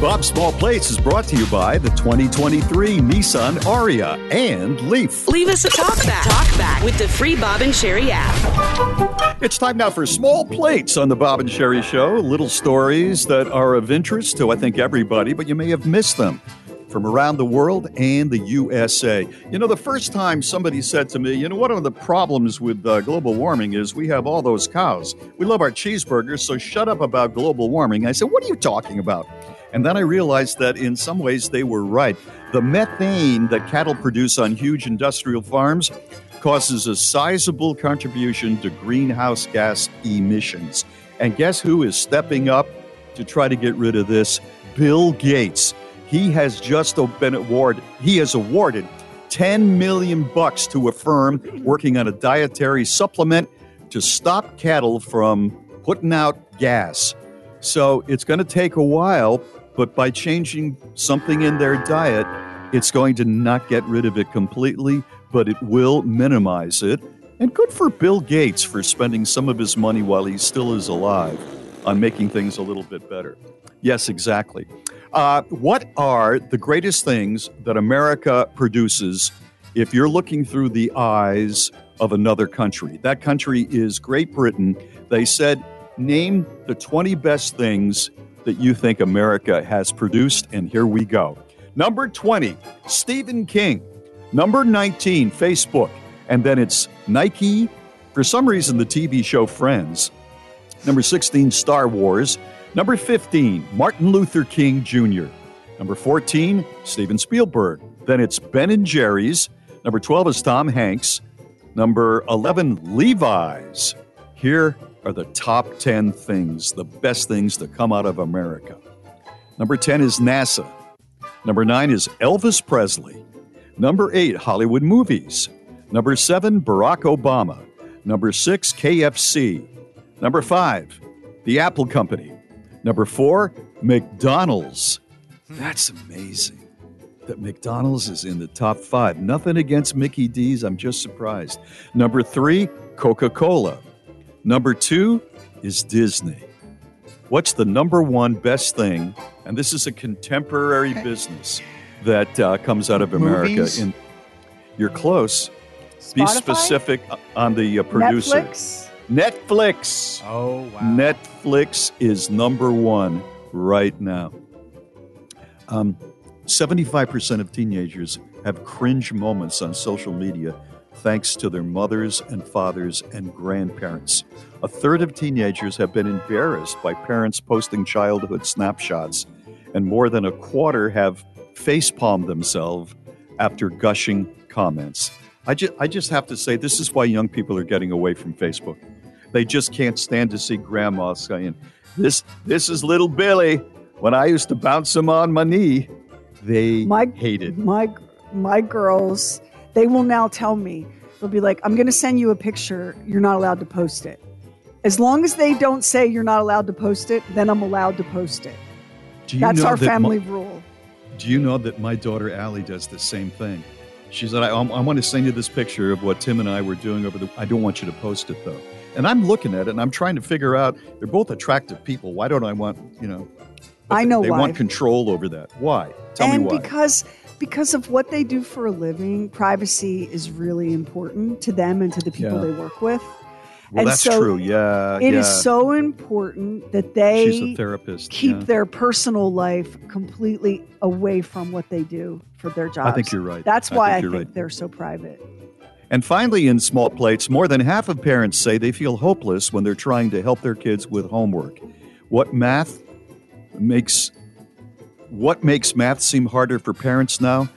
Bob's Small Plates is brought to you by the 2023 Nissan Ariya and Leaf. Leave us a talk back. Talk back with the free Bob and Sheri app. It's time now for Small Plates on the Bob and Sheri Show. Little stories that are of interest to, I think, everybody, but you may have missed them from around the world and the USA. You know, the first time somebody said to me, you know, one of the problems with uh, global warming is we have all those cows. We love our cheeseburgers, so shut up about global warming. I said, what are you talking about? And then I realized that in some ways they were right. The methane that cattle produce on huge industrial farms causes a sizable contribution to greenhouse gas emissions. And guess who is stepping up to try to get rid of this? Bill Gates. He has just been awarded, he has awarded 10 million bucks to a firm working on a dietary supplement to stop cattle from putting out gas. So it's going to take a while, but by changing something in their diet, it's going to not get rid of it completely, but it will minimize it. And good for Bill Gates for spending some of his money while he still is alive on making things a little bit better. Yes, exactly. Uh, what are the greatest things that America produces if you're looking through the eyes of another country? That country is Great Britain. They said, name the 20 best things that you think America has produced, and here we go. Number 20, Stephen King. Number 19, Facebook. And then it's Nike. For some reason, the TV show Friends. Number 16, Star Wars. Number 15, Martin Luther King Jr. Number 14, Steven Spielberg. Then it's Ben and Jerry's. Number 12 is Tom Hanks. Number 11, Levi's. Here are the top 10 things, the best things to come out of America. Number 10 is NASA. Number 9 is Elvis Presley. Number 8, Hollywood movies. Number 7, Barack Obama. Number 6, KFC. Number 5, the Apple Company. Number 4, McDonald's. That's amazing that McDonald's is in the top five. Nothing against Mickey D's, I'm just surprised. Number three, Coca Cola. Number two is Disney. What's the number one best thing? And this is a contemporary business that uh, comes out of America. Movies? In you're close. Be specific on the uh, producer. Netflix? Netflix. Oh wow. Netflix is number one right now. Um, 75% of teenagers have cringe moments on social media thanks to their mothers and fathers and grandparents. A third of teenagers have been embarrassed by parents posting childhood snapshots, and more than a quarter have facepalmed themselves after gushing comments. I, ju- I just have to say, this is why young people are getting away from Facebook. They just can't stand to see grandma saying, "This, this is little Billy." When I used to bounce him on my knee, they My hated. my my girls. They will now tell me they'll be like, "I'm going to send you a picture. You're not allowed to post it." As long as they don't say you're not allowed to post it, then I'm allowed to post it. Do you That's our that family my- rule. Do you know that my daughter Allie does the same thing? She said, I, um, I want to send you this picture of what Tim and I were doing over the. I don't want you to post it though. And I'm looking at it and I'm trying to figure out. They're both attractive people. Why don't I want you know? I know they why. want control over that. Why? Tell and me why. because because of what they do for a living, privacy is really important to them and to the people Yeah. they work with. Well, and that's so true. Yeah, it yeah. is so important that they She's a therapist. keep yeah. their personal life completely away from what they do for their jobs. I think you're right. That's I why think I think right. they're so private. And finally, in small plates, more than half of parents say they feel hopeless when they're trying to help their kids with homework. What math makes what makes math seem harder for parents now?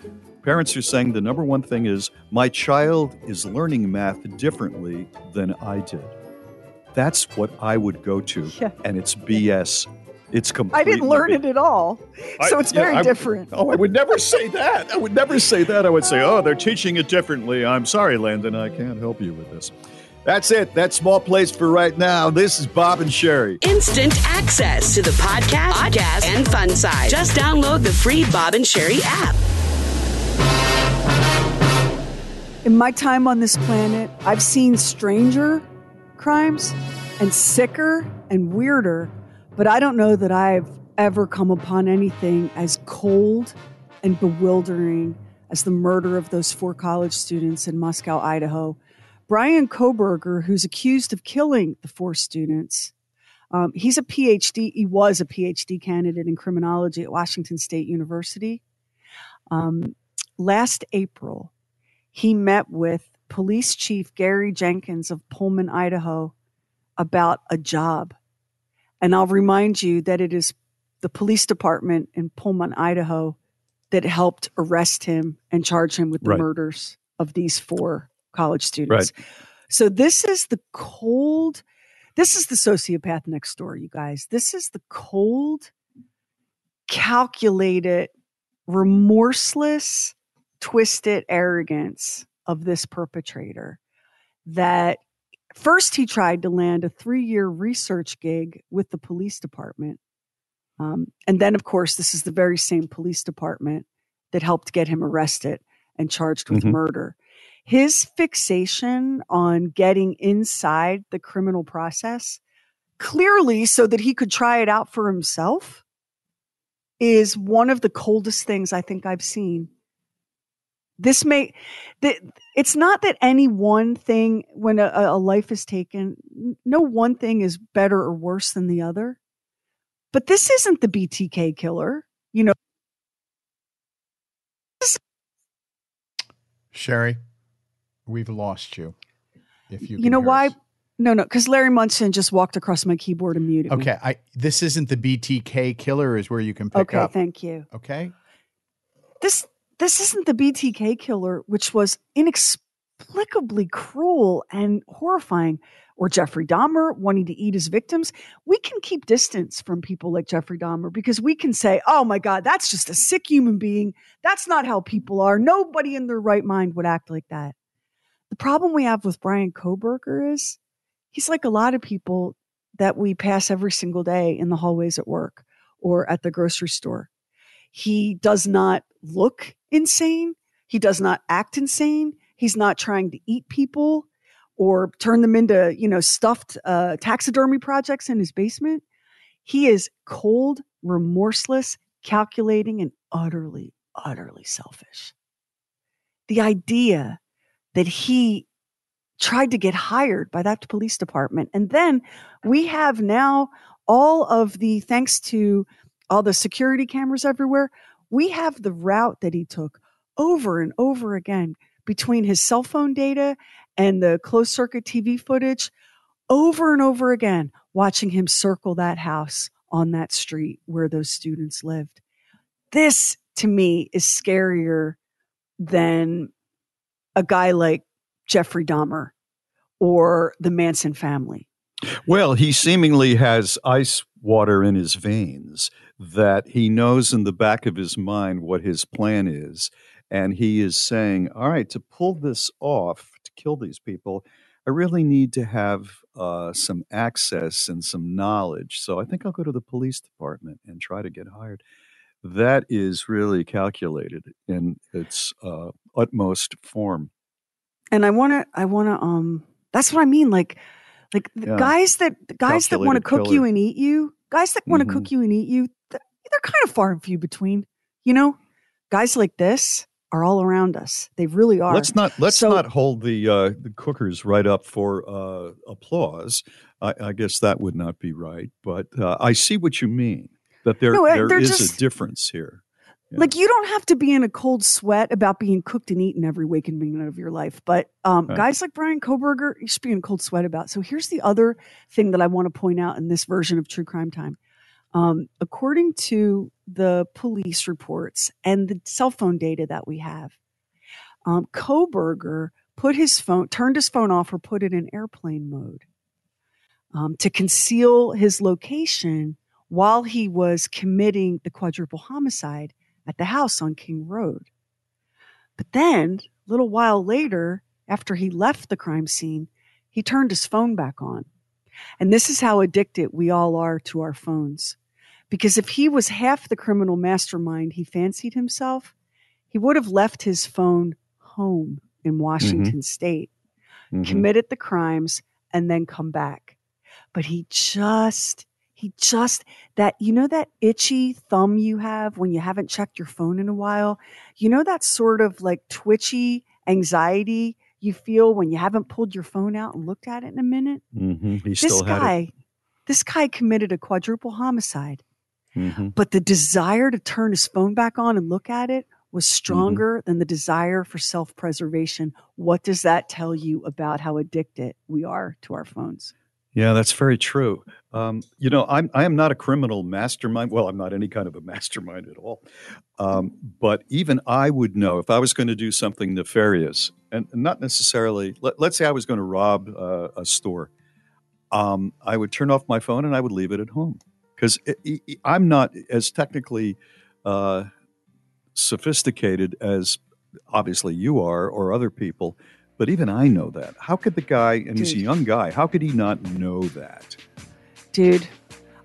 Parents are saying the number one thing is my child is learning math differently than I did. That's what I would go to, Yeah. and it's BS. It's I didn't learn it at all, so I- it's yeah, very I- different. Oh, I would never say that. I would never say that. I would say, oh, they're teaching it differently. I'm sorry, Landon. I can't help you with this. That's it. That's small place for right now. This is Bob and Sheri. Instant access to the podcast, podcast, and fun side. Just download the free Bob and Sheri app. In my time on this planet, I've seen stranger crimes and sicker and weirder, but I don't know that I've ever come upon anything as cold and bewildering as the murder of those four college students in Moscow, Idaho. Brian Kohberger, who's accused of killing the four students, um, he's a PhD. He was a PhD candidate in criminology at Washington State University. Um, last April, he met with Police Chief Gary Jenkins of Pullman, Idaho, about a job. And I'll remind you that it is the police department in Pullman, Idaho, that helped arrest him and charge him with the Right. murders of these four college students. Right. So this is the cold, this is the sociopath next door, you guys. This is the cold, calculated, remorseless, twisted arrogance of this perpetrator that first he tried to land a three year research gig with the police department. Um, and then, of course, this is the very same police department that helped get him arrested and charged with Mhm. murder. His fixation on getting inside the criminal process, clearly so that he could try it out for himself, is one of the coldest things I think I've seen. This may the, it's not that any one thing when a, a life is taken no one thing is better or worse than the other. But this isn't the btk killer you know? Sheri, we've lost you. If you you, know why us. no no because larry munson just walked across my keyboard and muted me. Okay, I this isn't the BTK killer is where you can pick okay up. Okay, thank you Okay. this this isn't the BTK killer, which was inexplicably cruel and horrifying, or Jeffrey Dahmer wanting to eat his victims. We can keep distance from people like Jeffrey Dahmer because we can say, "Oh my God, that's just a sick human being. That's not how people are. Nobody in their right mind would act like that." The problem we have with Brian Kohberger is he's like a lot of people that we pass every single day in the hallways at work or at the grocery store. He does not look insane. He does not act insane. He's not trying to eat people or turn them into, you know, stuffed uh, taxidermy projects in his basement. He is cold, remorseless, calculating, and utterly, utterly selfish. The idea that he tried to get hired by that police department. And then we have now all of the, thanks to all the security cameras everywhere, we have the route that he took over and over again between his cell phone data and the closed circuit TV footage, over and over again, watching him circle that house on that street where those students lived. This to me is scarier than a guy like Jeffrey Dahmer or the Manson family. Well, he seemingly has ice water in his veins that he knows in the back of his mind what his plan is. And he is saying, all right, to pull this off, to kill these people, I really need to have uh, some access and some knowledge. So I think I'll go to the police department and try to get hired. That is really calculated in its uh, utmost form. And I want to, I want to, um, that's what I mean. Like, like Yeah. guys that, guys that want to Calculated cook you and eat you, guys that want to cook you and eat you, they're kind of far and few between, you know? Guys like this, are all around us. They really are. Let's not let's so, not hold the uh, the cookers right up for uh, applause. I, I, guess that would not be right, but uh, I see what you mean. That there no, there is just, a difference here. Yeah. Like you don't have to be in a cold sweat about being cooked and eaten every waking minute of your life, but um, right. guys like Brian Kohberger, you should be in a cold sweat about. So here's the other thing that I want to point out in this version of True Crime Time. Um, according to the police reports and the cell phone data that we have, um, Kohberger put his phone, turned his phone off, or put it in airplane mode um, to conceal his location while he was committing the quadruple homicide at the house on King Road. But then, a little while later, after he left the crime scene, he turned his phone back on. And this is how addicted we all are to our phones. Because if he was half the criminal mastermind he fancied himself, he would have left his phone home in Washington mm-hmm. state, mm-hmm. committed the crimes, and then come back. But he just, he just, that, you know, that itchy thumb you have when you haven't checked your phone in a while? You know, that sort of like twitchy anxiety you feel when you haven't pulled your phone out and looked at it in a minute? Mm-hmm. this guy, this guy committed a quadruple homicide. Mm-hmm. But the desire to turn his phone back on and look at it was mm-hmm. stronger mm-hmm. than the desire for self preservation. What does that tell you about how addicted we are to our phones? Yeah, that's very true. Um, you know, I'm I am not a criminal mastermind. Well, I'm not any kind of a mastermind at all. Um, but even I would know if I was going to do something nefarious, and not necessarily. Let, us say I was going to rob uh, a store. Um, I would turn off my phone and I would leave it at home because I'm not as technically uh, sophisticated as obviously you are or other people, but even I know that. How could the guy, and Dude. he's a young guy, how could he not know that? Dude,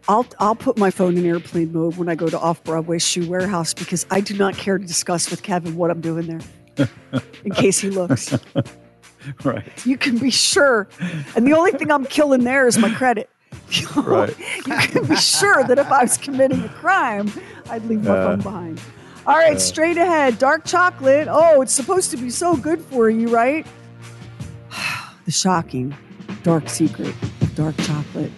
I'll I'll put my phone in airplane mode when I go to Off Broadway Shoe Warehouse because I do not care to discuss with Kevin what I'm doing there, in case he looks. right. You can be sure, and the only thing I'm killing there is my credit. right. you can be sure that if I was committing a crime, I'd leave my uh, phone behind. All right, uh, straight ahead. Dark chocolate. Oh, it's supposed to be so good for you, right? The shocking dark secret of dark chocolate.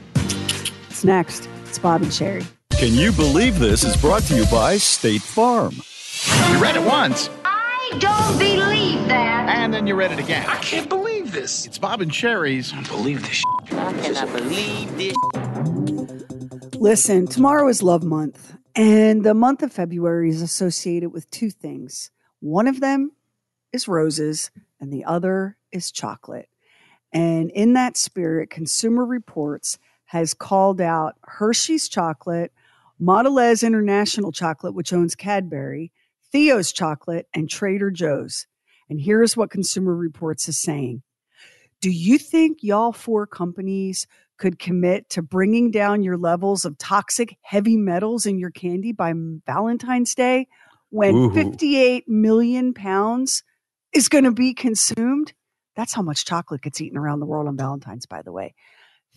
It's next. It's Bob and Sheri. Can you believe this is brought to you by State Farm? You read it once. I don't believe that. And then you read it again. I can't believe this. It's Bob and Sheri's. I don't believe this. I cannot believe this. Listen, tomorrow is Love Month, and the month of February is associated with two things. One of them is roses, and the other is chocolate. And in that spirit, Consumer Reports has called out Hershey's chocolate, Mondelez International Chocolate, which owns Cadbury, Theo's Chocolate, and Trader Joe's. And here's what Consumer Reports is saying do you think y'all four companies could commit to bringing down your levels of toxic heavy metals in your candy by Valentine's Day when Ooh. 58 million pounds is going to be consumed? That's how much chocolate gets eaten around the world on Valentine's, by the way.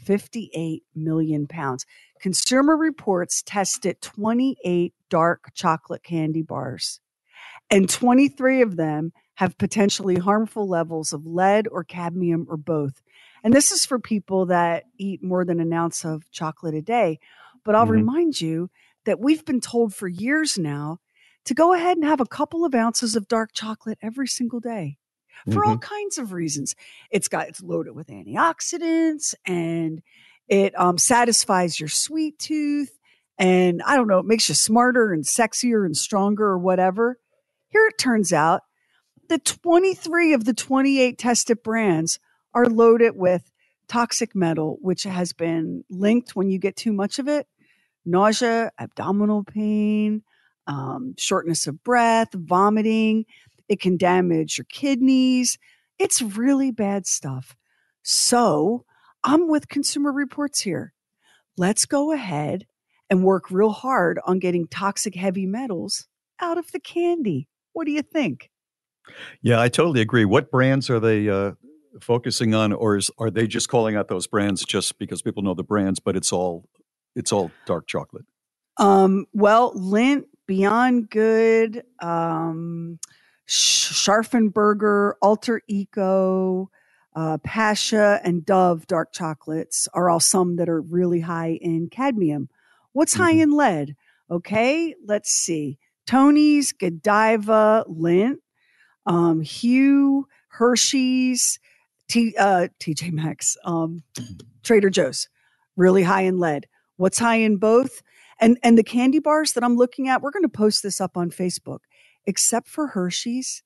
58 million pounds. Consumer Reports tested 28 dark chocolate candy bars, and 23 of them have potentially harmful levels of lead or cadmium or both. And this is for people that eat more than an ounce of chocolate a day. But I'll mm-hmm. remind you that we've been told for years now to go ahead and have a couple of ounces of dark chocolate every single day for mm-hmm. all kinds of reasons. It's got it's loaded with antioxidants and it um, satisfies your sweet tooth and I don't know, it makes you smarter and sexier and stronger or whatever. Here it turns out the 23 of the 28 tested brands are loaded with toxic metal, which has been linked when you get too much of it nausea, abdominal pain, um, shortness of breath, vomiting. It can damage your kidneys. It's really bad stuff. So I'm with Consumer Reports here. Let's go ahead and work real hard on getting toxic heavy metals out of the candy. What do you think? Yeah, I totally agree. What brands are they uh, focusing on, or is, are they just calling out those brands just because people know the brands, but it's all it's all dark chocolate? Um, well, Lint, Beyond Good, um, Scharffen Berger, Alter Eco, uh, Pascha, and Dove dark chocolates are all some that are really high in cadmium. What's mm-hmm. high in lead? Okay, let's see. Tony's, Godiva, Lindt, um, Hu, Hershey's, T, uh, TJ Maxx, um, Trader Joe's, really high in lead. What's high in both? And and the candy bars that I'm looking at, we're going to post this up on Facebook. Except for Hershey's,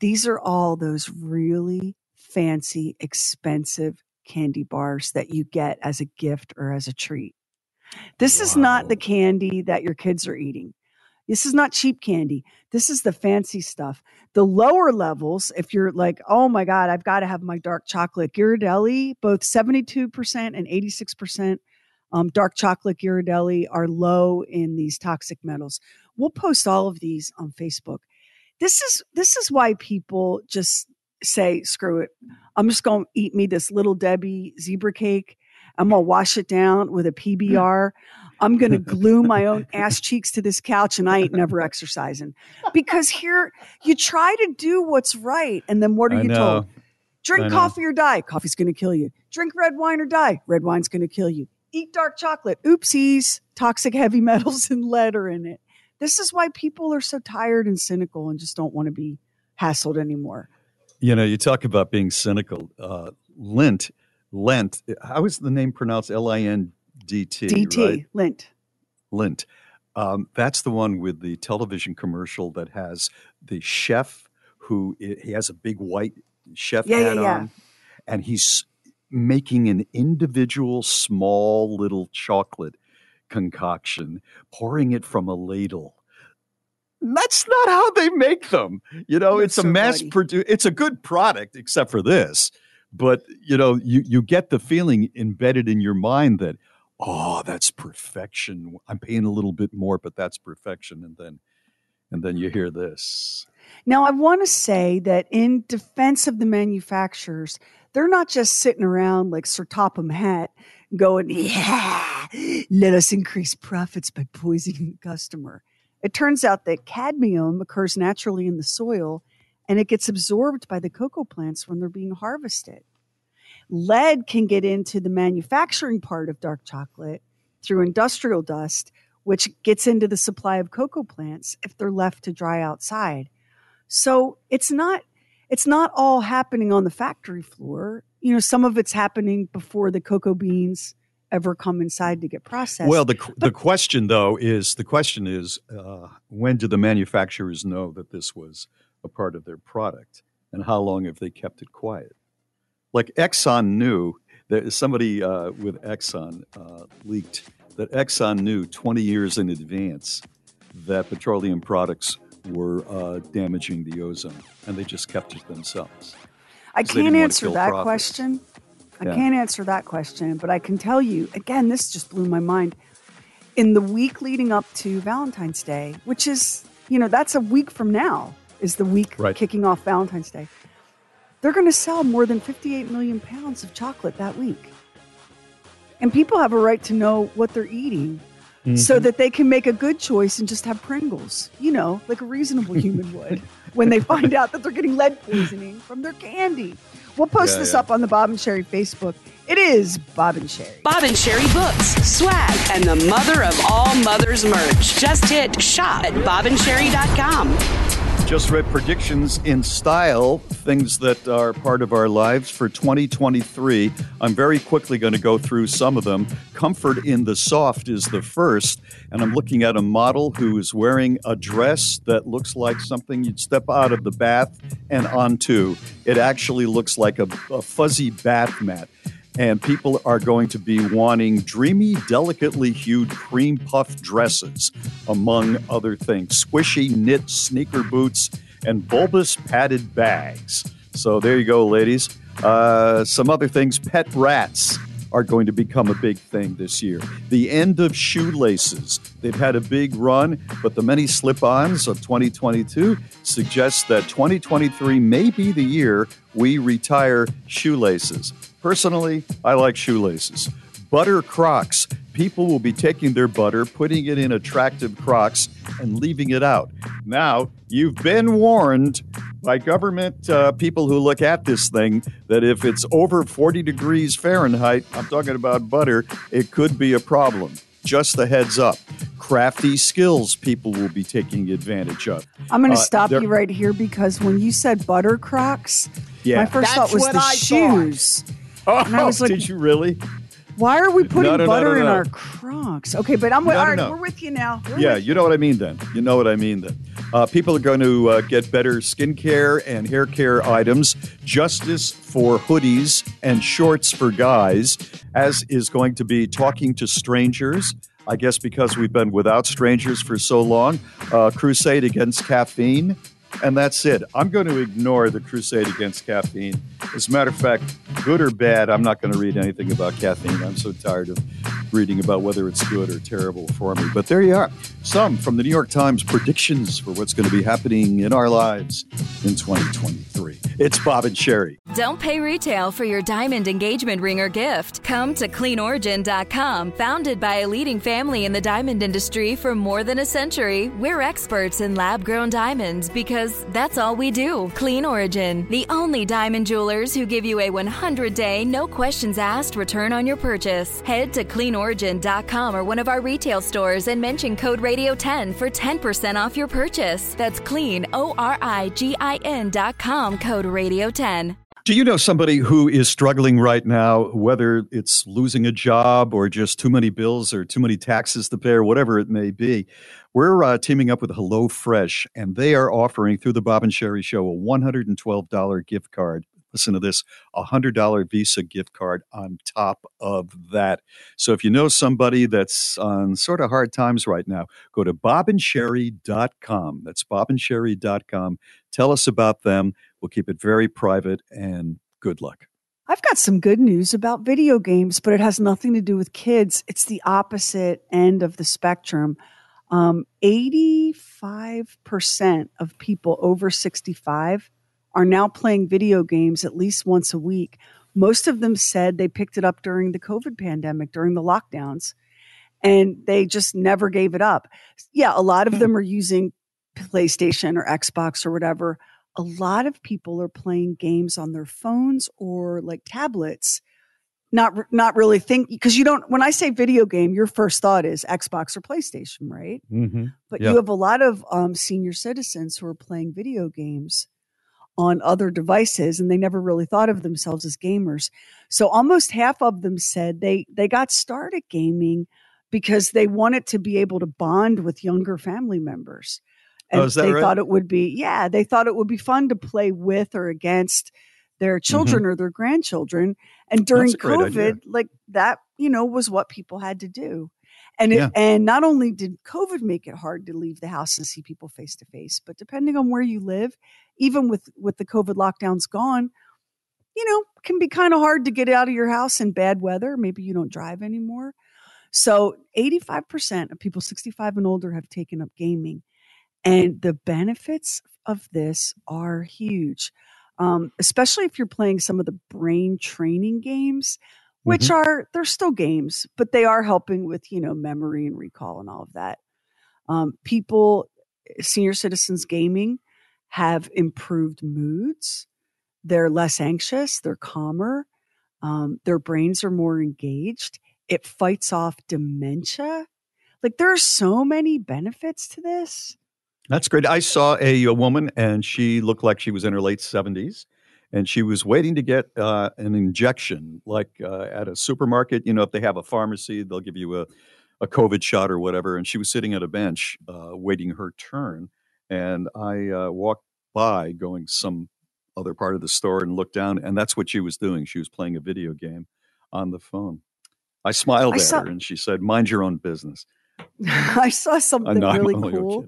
these are all those really fancy, expensive candy bars that you get as a gift or as a treat. This wow. is not the candy that your kids are eating. This is not cheap candy. This is the fancy stuff. The lower levels, if you're like, oh my God, I've got to have my dark chocolate Ghirardelli, both 72% and 86% um, dark chocolate Ghirardelli are low in these toxic metals. We'll post all of these on Facebook. This is this is why people just say, screw it. I'm just going to eat me this little Debbie zebra cake. I'm going to wash it down with a PBR. I'm going to glue my own ass cheeks to this couch and I ain't never exercising. Because here you try to do what's right. And then what are I you know. told? Drink coffee or die. Coffee's going to kill you. Drink red wine or die. Red wine's going to kill you. Eat dark chocolate. Oopsies. Toxic heavy metals and lead are in it. This is why people are so tired and cynical and just don't want to be hassled anymore. You know, you talk about being cynical. Uh, lint, Lent, how is the name pronounced? L I N D T. D T. Right? Lindt. Lindt. Um, that's the one with the television commercial that has the chef who he has a big white chef yeah, hat yeah, yeah. on, and he's making an individual small little chocolate concoction, pouring it from a ladle. That's not how they make them. You know, it's so a mass produce. It's a good product, except for this. But you know, you you get the feeling embedded in your mind that oh, that's perfection. I'm paying a little bit more, but that's perfection. And then, and then you hear this. Now, I want to say that in defense of the manufacturers, they're not just sitting around like Sir Topham Hatt going, yeah, let us increase profits by poisoning the customer. It turns out that cadmium occurs naturally in the soil and it gets absorbed by the cocoa plants when they're being harvested. Lead can get into the manufacturing part of dark chocolate through industrial dust, which gets into the supply of cocoa plants if they're left to dry outside. So it's not it's not all happening on the factory floor. You know, some of it's happening before the cocoa beans ever come inside to get processed. Well, the but, the question though is the question is uh, when do the manufacturers know that this was a part of their product, and how long have they kept it quiet? like Exxon knew that somebody uh, with Exxon uh, leaked that Exxon knew 20 years in advance that petroleum products were uh, damaging the ozone, and they just kept it themselves. I can't answer that profit. question. I yeah. can't answer that question, but I can tell you again. This just blew my mind. In the week leading up to Valentine's Day, which is you know that's a week from now, is the week right. kicking off Valentine's Day they're going to sell more than 58 million pounds of chocolate that week. And people have a right to know what they're eating mm-hmm. so that they can make a good choice and just have Pringles, you know, like a reasonable human would when they find out that they're getting lead poisoning from their candy. We'll post yeah, this yeah. up on the Bob and Sheri Facebook. It is Bob and Sheri. Bob and Sheri books, swag, and the mother of all mothers merch. Just hit shop at bobandsheri.com. Just read predictions in style, things that are part of our lives for 2023. I'm very quickly going to go through some of them. Comfort in the Soft is the first, and I'm looking at a model who is wearing a dress that looks like something you'd step out of the bath and onto. It actually looks like a, a fuzzy bath mat and people are going to be wanting dreamy, delicately hued cream puff dresses, among other things, squishy knit sneaker boots, and bulbous padded bags. So there you go, ladies. Uh, some other things pet rats are going to become a big thing this year. The end of shoelaces. They've had a big run, but the many slip ons of 2022 suggest that 2023 may be the year we retire shoelaces. Personally, I like shoelaces. Butter Crocs. people will be taking their butter, putting it in attractive crocks, and leaving it out. Now, you've been warned by government uh, people who look at this thing that if it's over 40 degrees Fahrenheit, I'm talking about butter, it could be a problem. Just the heads up. Crafty skills people will be taking advantage of. I'm going to uh, stop you right here because when you said butter crocs, yeah. my first That's thought was the I shoes. Thought. Oh, I was like, did you really? Why are we putting no, no, butter no, in our Crocs? Okay, but I'm with, all right, we're with you now. We're yeah, you know what I mean then. You know what I mean then. Uh, people are going to uh, get better skincare and hair care items, justice for hoodies and shorts for guys, as is going to be talking to strangers. I guess because we've been without strangers for so long, uh, crusade against caffeine and that's it. I'm going to ignore the crusade against caffeine. As a matter of fact, good or bad, I'm not going to read anything about caffeine. I'm so tired of reading about whether it's good or terrible for me. But there you are. Some from the New York Times predictions for what's going to be happening in our lives in 2023. It's Bob and Sheri. Don't pay retail for your diamond engagement ring or gift. Come to cleanorigin.com. Founded by a leading family in the diamond industry for more than a century, we're experts in lab grown diamonds because that's all we do. Clean Origin, the only diamond jewelers who give you a 100 day, no questions asked return on your purchase. Head to cleanorigin.com or one of our retail stores and mention code radio10 for 10% off your purchase. That's clean, O R I G I N.com, code Radio 10. Do you know somebody who is struggling right now, whether it's losing a job or just too many bills or too many taxes to pay or whatever it may be? We're uh, teaming up with HelloFresh, and they are offering through the Bob and Sheri Show a $112 gift card. Listen to this a $100 Visa gift card on top of that. So if you know somebody that's on sort of hard times right now, go to bobandsheri.com. That's bobandsheri.com. Tell us about them. We'll keep it very private and good luck. I've got some good news about video games, but it has nothing to do with kids. It's the opposite end of the spectrum. Um, 85% of people over 65 are now playing video games at least once a week. Most of them said they picked it up during the COVID pandemic, during the lockdowns, and they just never gave it up. Yeah, a lot of them are using PlayStation or Xbox or whatever, a lot of people are playing games on their phones or like tablets not not really think because you don't when i say video game your first thought is xbox or playstation right mm-hmm. but yep. you have a lot of um, senior citizens who are playing video games on other devices and they never really thought of themselves as gamers so almost half of them said they they got started gaming because they wanted to be able to bond with younger family members Oh, and oh, they right? thought it would be, yeah, they thought it would be fun to play with or against their mm-hmm. children mm-hmm. or their grandchildren. And during COVID, like that, you know, was what people had to do. And it, yeah. and not only did COVID make it hard to leave the house and see people face to face, but depending on where you live, even with with the COVID lockdowns gone, you know, can be kind of hard to get out of your house in bad weather. Maybe you don't drive anymore. So, 85% of people 65 and older have taken up gaming. And the benefits of this are huge, um, especially if you're playing some of the brain training games, which mm-hmm. are, they're still games, but they are helping with, you know, memory and recall and all of that. Um, people, senior citizens gaming have improved moods. They're less anxious, they're calmer, um, their brains are more engaged. It fights off dementia. Like there are so many benefits to this. That's great. I saw a, a, woman, and she looked like she was in her late 70s, and she was waiting to get uh, an injection, like uh, at a supermarket. You know, if they have a pharmacy, they'll give you a, a COVID shot or whatever. And she was sitting at a bench uh, waiting her turn. And I uh, walked by going some other part of the store and looked down, and that's what she was doing. She was playing a video game on the phone. I smiled I at saw- her, and she said, Mind your own business. I saw something really cool.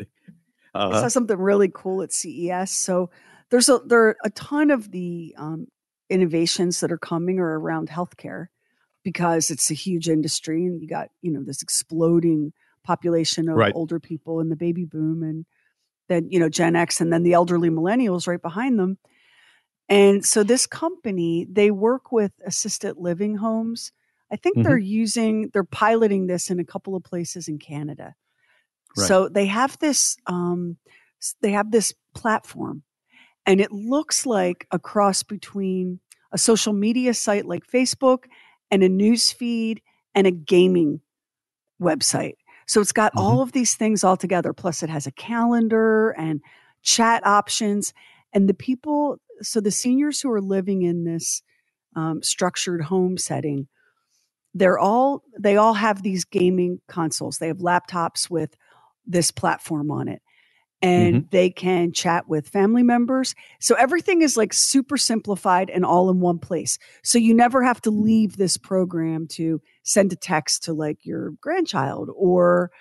Uh-huh. I saw something really cool at CES. So there's a there are a ton of the um, innovations that are coming are around healthcare because it's a huge industry and you got you know this exploding population of right. older people and the baby boom and then you know Gen X and then the elderly millennials right behind them. And so this company they work with assisted living homes. I think mm-hmm. they're using, they're piloting this in a couple of places in Canada. Right. So they have this, um, they have this platform, and it looks like a cross between a social media site like Facebook and a news feed and a gaming website. So it's got mm-hmm. all of these things all together. Plus, it has a calendar and chat options. And the people, so the seniors who are living in this um, structured home setting, they're all they all have these gaming consoles. They have laptops with this platform on it and mm-hmm. they can chat with family members. So everything is like super simplified and all in one place. So you never have to leave this program to send a text to like your grandchild or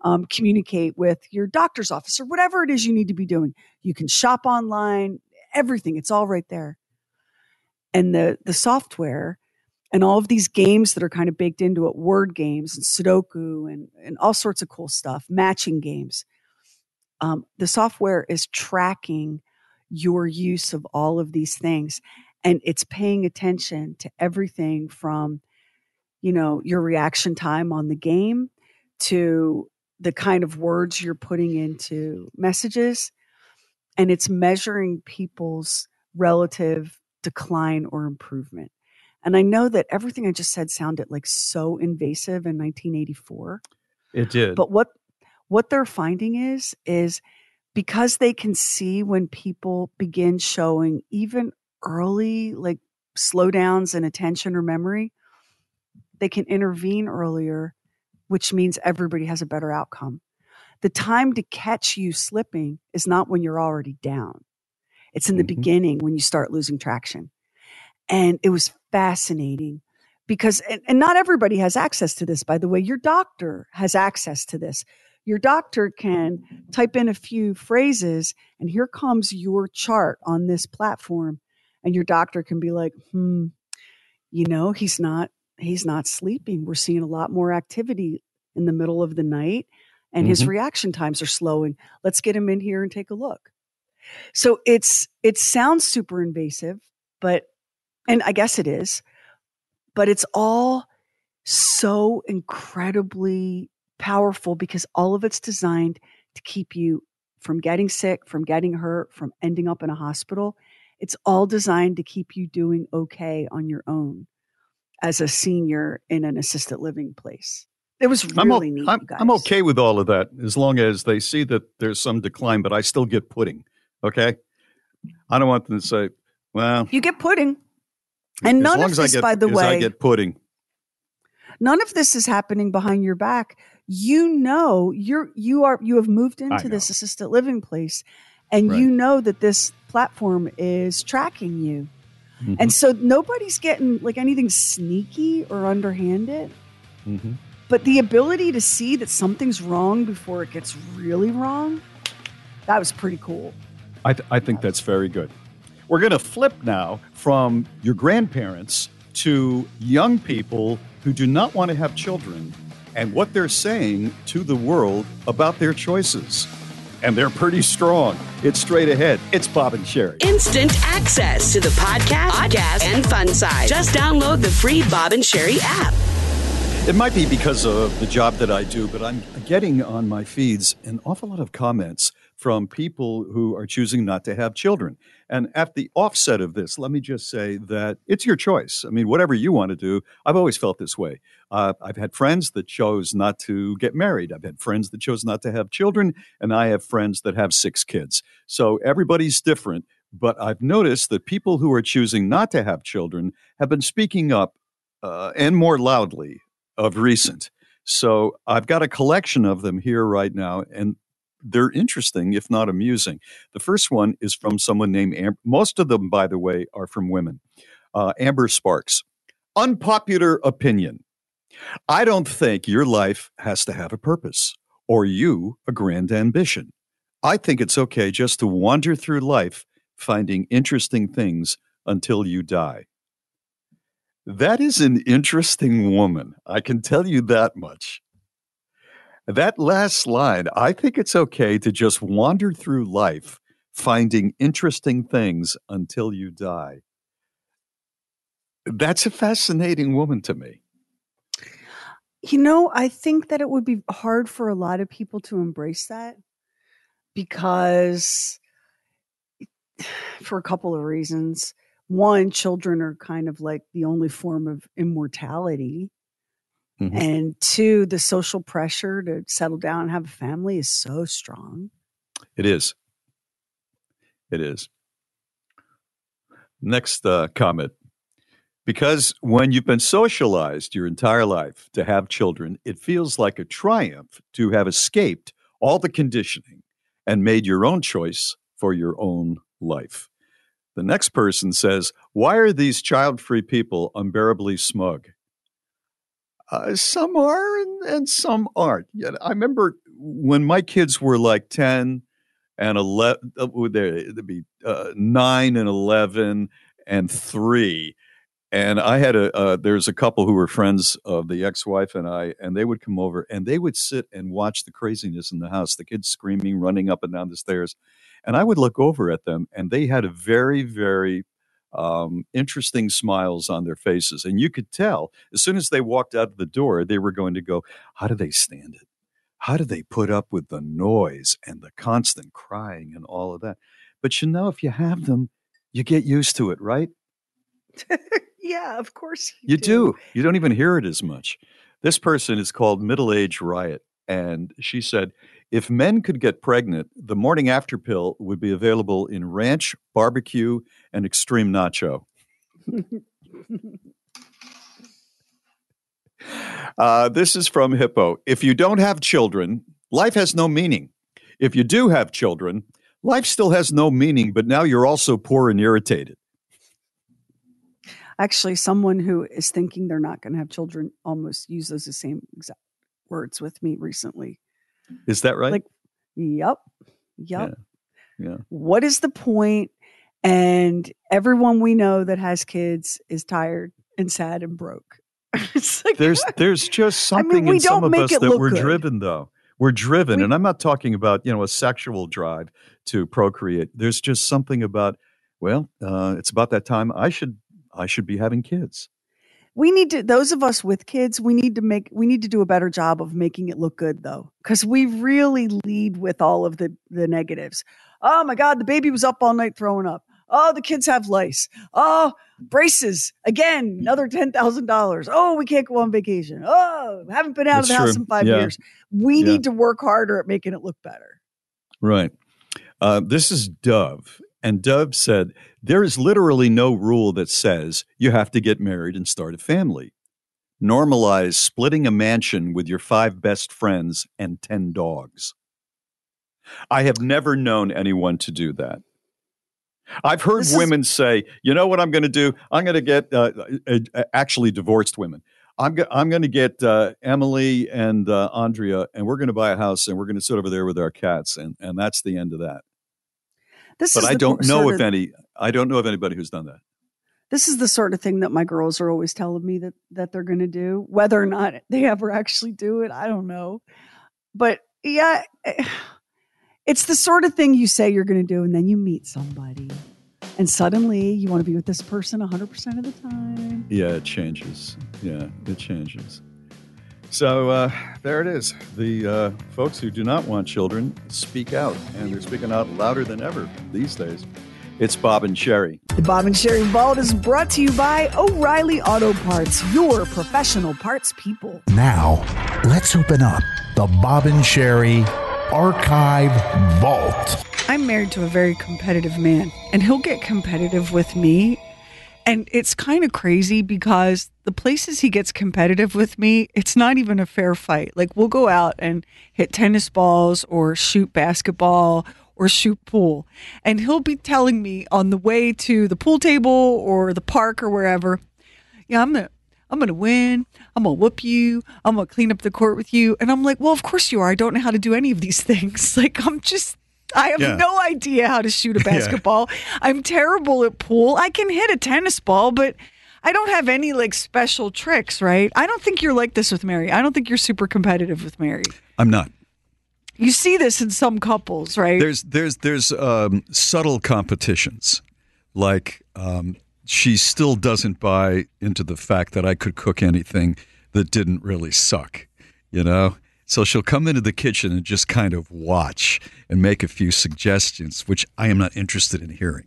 um, communicate with your doctor's office or whatever it is you need to be doing. You can shop online, everything. It's all right there. And the the software and all of these games that are kind of baked into it, word games and Sudoku and, and all sorts of cool stuff, matching games um, the software is tracking your use of all of these things and it's paying attention to everything from you know your reaction time on the game to the kind of words you're putting into messages and it's measuring people's relative decline or improvement. And i know that everything i just said sounded like so invasive in 1984 it did. But what what they're finding is is because they can see when people begin showing even early like slowdowns in attention or memory they can intervene earlier which means everybody has a better outcome. The time to catch you slipping is not when you're already down. It's in the mm-hmm. beginning when you start losing traction. And it was fascinating because and, and not everybody has access to this by the way. Your doctor has access to this your doctor can type in a few phrases and here comes your chart on this platform. And your doctor can be like hmm you know he's not he's not sleeping. We're seeing a lot more activity in the middle of the night and mm-hmm. his reaction times are slowing. Let's get him in here and take a look. So it's it sounds super invasive but and i guess it is but it's all so incredibly powerful because all of it's designed to keep you from getting sick, from getting hurt, from ending up in a hospital. It's all designed to keep you doing okay on your own as a senior in an assisted living place. It was really I'm neat. I'm, I'm, okay with all of that as long as they see that there's some decline, but I still get pudding. Okay. I don't want them to say, well, you get pudding. And none of this, get, by the way, I get pudding. None of this is happening behind your back you know you're you are you have moved into this assisted living place and right. you know that this platform is tracking you mm-hmm. and so nobody's getting like anything sneaky or underhanded mm-hmm. but the ability to see that something's wrong before it gets really wrong that was pretty cool i, th- I think that's very good we're going to flip now from your grandparents to young people who do not want to have children and what they're saying to the world about their choices. And they're pretty strong. It's straight ahead. It's Bob and Sheri. Instant access to the podcast, podcast, and fun side. Just download the free Bob and Sheri app. It might be because of the job that I do, but I'm getting on my feeds an awful lot of comments from people who are choosing not to have children. And at the offset of this, let me just say that it's your choice. I mean, whatever you want to do, I've always felt this way. Uh, I've had friends that chose not to get married. I've had friends that chose not to have children, and I have friends that have six kids. So everybody's different. But I've noticed that people who are choosing not to have children have been speaking up uh, and more loudly of recent. So I've got a collection of them here right now, and they're interesting, if not amusing. The first one is from someone named Amber. Most of them, by the way, are from women. Uh, Amber Sparks. Unpopular opinion. I don't think your life has to have a purpose or you a grand ambition. I think it's okay just to wander through life finding interesting things until you die. That is an interesting woman. I can tell you that much. That last line, I think it's okay to just wander through life finding interesting things until you die. That's a fascinating woman to me. You know, I think that it would be hard for a lot of people to embrace that because for a couple of reasons. One, children are kind of like the only form of immortality. Mm-hmm. And two, the social pressure to settle down and have a family is so strong. It is. It is. Next uh, comment. Because when you've been socialized your entire life to have children, it feels like a triumph to have escaped all the conditioning and made your own choice for your own life. The next person says, Why are these child free people unbearably smug? Uh, some are and, and some aren't. Yeah, I remember when my kids were like 10 and 11, uh, they'd be uh, 9 and 11 and 3 and I had a uh, there's a couple who were friends of the ex-wife and I, and they would come over and they would sit and watch the craziness in the house, the kids screaming, running up and down the stairs, and I would look over at them, and they had a very very um, interesting smiles on their faces, and you could tell as soon as they walked out of the door, they were going to go, "How do they stand it? How do they put up with the noise and the constant crying and all of that?" But you know, if you have them, you get used to it, right? Yeah, of course you, you do. do. You don't even hear it as much. This person is called Middle Age Riot. And she said, if men could get pregnant, the morning after pill would be available in ranch, barbecue, and extreme nacho. uh, this is from Hippo. If you don't have children, life has no meaning. If you do have children, life still has no meaning, but now you're also poor and irritated actually someone who is thinking they're not going to have children almost uses the same exact words with me recently. Is that right? Like, yep, yep. Yeah. yeah. What is the point? And everyone we know that has kids is tired and sad and broke. like, there's there's just something I mean, in some of us that we're good. driven though. We're driven, we, and I'm not talking about you know a sexual drive to procreate. There's just something about well, uh, it's about that time. I should I should be having kids. We need to those of us with kids, we need to make we need to do a better job of making it look good though. Cuz we really lead with all of the the negatives. Oh my god, the baby was up all night throwing up. Oh, the kids have lice. Oh, braces. Again, another $10,000. Oh, we can't go on vacation. Oh, haven't been out That's of the true. house in 5 yeah. years. We yeah. need to work harder at making it look better. Right. Uh, this is Dove. And Dove said, There is literally no rule that says you have to get married and start a family. Normalize splitting a mansion with your five best friends and 10 dogs. I have never known anyone to do that. I've heard this women is- say, you know what I'm going to do? I'm going to get uh, uh, uh, actually divorced women. I'm, go- I'm going to get uh, Emily and uh, Andrea, and we're going to buy a house and we're going to sit over there with our cats. And, and that's the end of that. This but I don't know if any. I don't know of anybody who's done that. This is the sort of thing that my girls are always telling me that that they're going to do. Whether or not they ever actually do it, I don't know. But yeah, eh, it's the sort of thing you say you're going to do, and then you meet somebody, and suddenly you want to be with this person 100 percent of the time. Yeah, it changes. Yeah, it changes. So uh, there it is. The uh, folks who do not want children speak out, and they're speaking out louder than ever these days. It's Bob and Sheri. The Bob and Sheri Vault is brought to you by O'Reilly Auto Parts, your professional parts people. Now, let's open up the Bob and Sheri Archive Vault. I'm married to a very competitive man, and he'll get competitive with me and it's kind of crazy because the places he gets competitive with me, it's not even a fair fight. Like we'll go out and hit tennis balls or shoot basketball or shoot pool. And he'll be telling me on the way to the pool table or the park or wherever, yeah, I'm gonna I'm gonna win. I'm gonna whoop you. I'm gonna clean up the court with you. And I'm like, well, of course you are. I don't know how to do any of these things. Like I'm just I have yeah. no idea how to shoot a basketball. yeah. I'm terrible at pool. I can hit a tennis ball, but I don't have any like special tricks, right? I don't think you're like this with Mary. I don't think you're super competitive with Mary. I'm not. You see this in some couples, right? There's there's there's um, subtle competitions, like um, she still doesn't buy into the fact that I could cook anything that didn't really suck, you know? So she'll come into the kitchen and just kind of watch and make a few suggestions, which I am not interested in hearing.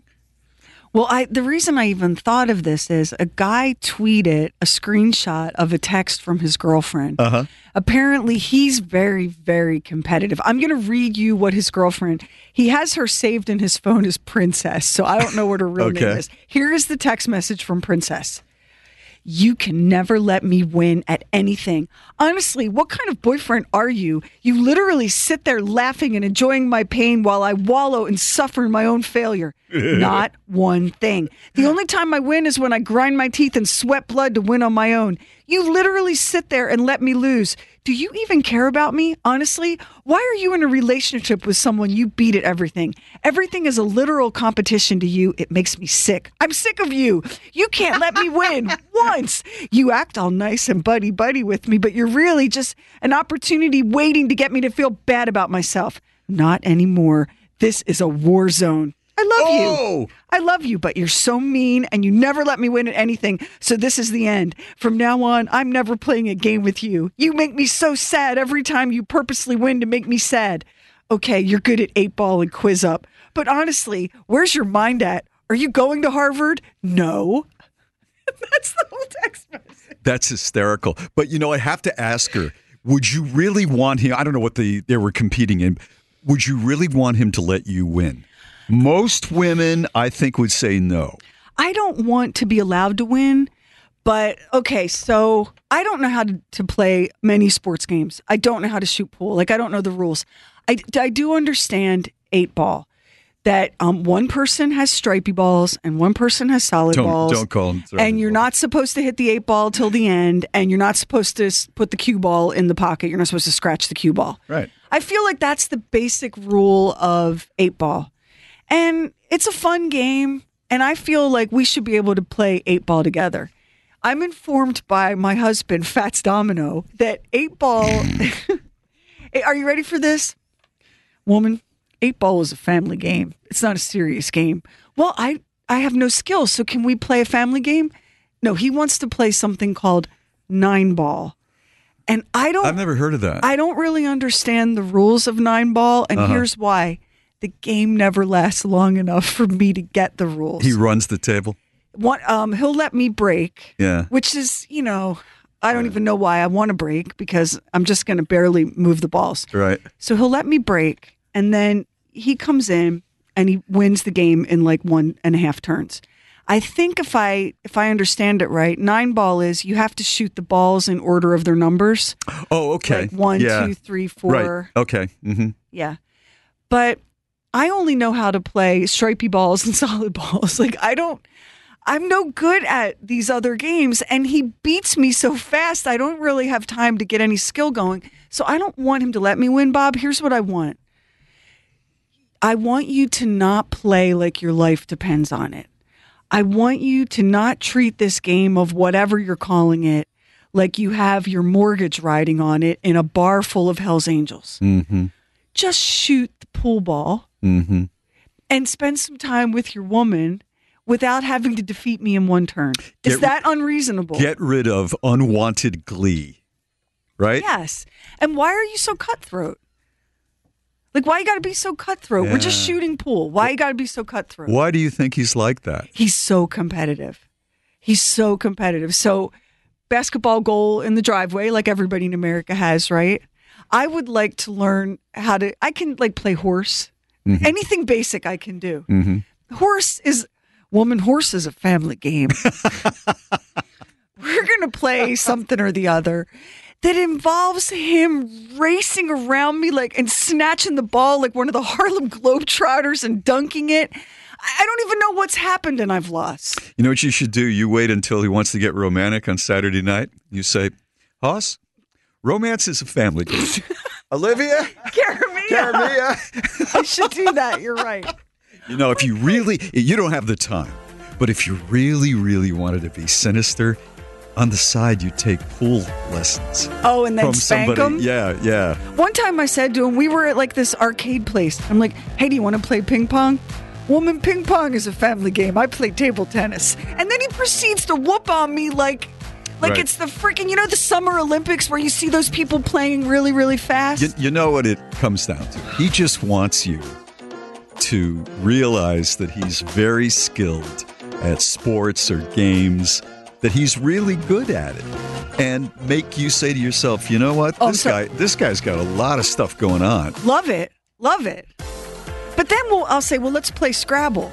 Well, I the reason I even thought of this is a guy tweeted a screenshot of a text from his girlfriend. Uh-huh. Apparently, he's very, very competitive. I'm going to read you what his girlfriend. He has her saved in his phone as Princess, so I don't know what her real Okay. name is. Here is the text message from Princess. You can never let me win at anything. Honestly, what kind of boyfriend are you? You literally sit there laughing and enjoying my pain while I wallow and suffer in my own failure. Not one thing. The only time I win is when I grind my teeth and sweat blood to win on my own. You literally sit there and let me lose. Do you even care about me? Honestly, why are you in a relationship with someone you beat at everything? Everything is a literal competition to you. It makes me sick. I'm sick of you. You can't let me win once. You act all nice and buddy buddy with me, but you're really just an opportunity waiting to get me to feel bad about myself. Not anymore. This is a war zone. I love you. Oh. I love you, but you're so mean and you never let me win at anything. So this is the end. From now on, I'm never playing a game with you. You make me so sad every time you purposely win to make me sad. Okay, you're good at eight ball and QuizUp. But honestly, where's your mind at? Are you going to Harvard? No. That's the whole text message. That's hysterical. But you know, I have to ask her, would you really want him? I don't know what the they were competing in. Would you really want him to let you win? Most women, I think, would say no. I don't want to be allowed to win, but okay, so I don't know how to, to play many sports games. I don't know how to shoot pool. Like, I don't know the rules. I, I do understand eight ball that um, one person has stripy balls and one person has solid Don't- balls. don't call 'em And you're not supposed to hit the eight ball till the end, and you're not supposed to put the cue ball in the pocket. You're not supposed to scratch the cue ball. Right. I feel like that's the basic rule of eight ball. And it's a fun game. And I feel like we should be able to play eight ball together. I'm informed by my husband, Fats Domino, that eight ball. Are you ready for this? Woman, eight ball is a family game. It's not a serious game. Well, I, I have no skills. So can we play a family game? No, he wants to play something called nine ball. And I don't. I've never heard of that. I don't really understand the rules of nine ball, and Uh-huh. here's why: the game never lasts long enough for me to get the rules. He runs the table. One, um, he'll let me break, Yeah. which is, you know, I don't even know why I want to break because I'm just going to barely move the balls. Right. So he'll let me break, and then he comes in and he wins the game in like one and a half turns. I think if I if I understand it right, nine ball is you have to shoot the balls in order of their numbers. Oh, okay. Like one, yeah. two, three, four. Right. Okay. hmm Yeah. But I only know how to play stripy balls and solid balls. Like I don't I'm no good at these other games and he beats me so fast I don't really have time to get any skill going. So I don't want him to let me win, Bob. Here's what I want. I want you to not play like your life depends on it. I want you to not treat this game of whatever you're calling it like you have your mortgage riding on it in a bar full of Hell's Angels hmm just shoot the pool ball hmm and spend some time with your woman without having to defeat me in one turn. Is Get- that unreasonable? Get rid of unwanted glee. Right. Yes. And why are you so cutthroat? Like, why you got to be so cutthroat? We're just shooting pool. Why you got to be so cutthroat? Why do you think he's like that? He's so competitive. He's so competitive. So, basketball goal in the driveway, like everybody in America has, right? I would like to learn how to. I can like play horse. Mhm. Anything basic I can do. hmm Horse is woman. Horse is a family game. We're gonna play something or the other that involves him racing around me like and snatching the ball like one of the Harlem Globetrotters and dunking it. I I don't even know what's happened and I've lost. You know what you should do? You wait until he wants to get romantic on Saturday night. You say, Hoss, romance is a family game. Olivia? Caramia. Caramia. I should do that. You're right. You know, if you really, you don't have the time, but if you really, really wanted to be sinister, on the side you take pool lessons. Oh, and then from spank somebody. 'em? Yeah, yeah. One time I said to him, we were at like this arcade place. I'm like, hey, do you want to play ping pong? Woman, ping pong is a family game. I play table tennis. And then he proceeds to whoop on me like Like Right. it's the freaking, you know, the Summer Olympics where you see those people playing really, really fast. You, you know what it comes down to? He just wants you to realize that he's very skilled at sports or games, that he's really good at it, and make you say to yourself, you know what? Oh, this so- guy, this guy's got a lot of stuff going on. Love it. Love it. But then we'll, I'll say, well, let's play Scrabble.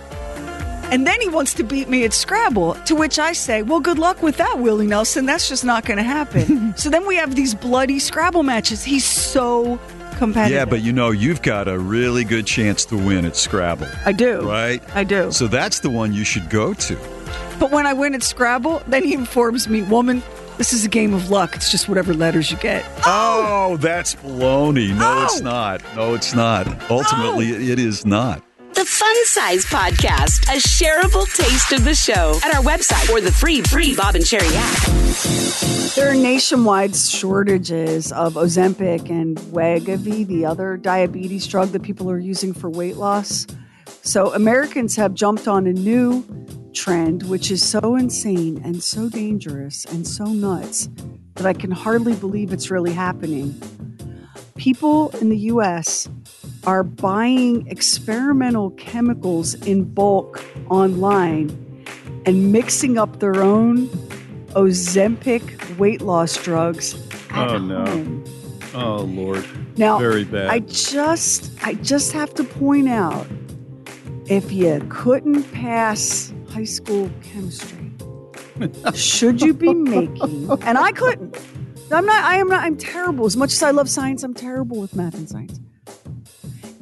And then he wants to beat me at Scrabble, to which I say, well, good luck with that, Willie Nelson. That's just not going to happen. so then we have these bloody Scrabble matches. He's so competitive. Yeah, but you know, you've got a really good chance to win at Scrabble. I do. Right? I do. So that's the one you should go to. But when I win at Scrabble, then he informs me, woman, this is a game of luck. It's just whatever letters you get. Oh, that's baloney. No, Oh. it's not. No, it's not. Ultimately, oh! it is not. The Fun Size Podcast, a shareable taste of the show at our website or the free, free Bob and Sheri app. There are nationwide shortages of Ozempic and Wegovy, the other diabetes drug that people are using for weight loss. So Americans have jumped on a new trend, which is so insane and so dangerous and so nuts that I can hardly believe it's really happening. People in the US are buying experimental chemicals in bulk online and mixing up their own Ozempic weight loss drugs. Oh no. Oh Lord. Now, very bad. I just, I just have to point out, if you couldn't pass high school chemistry, should you be making? And I couldn't. I'm not. I am not. I'm terrible. As much as I love science, I'm terrible with math and science.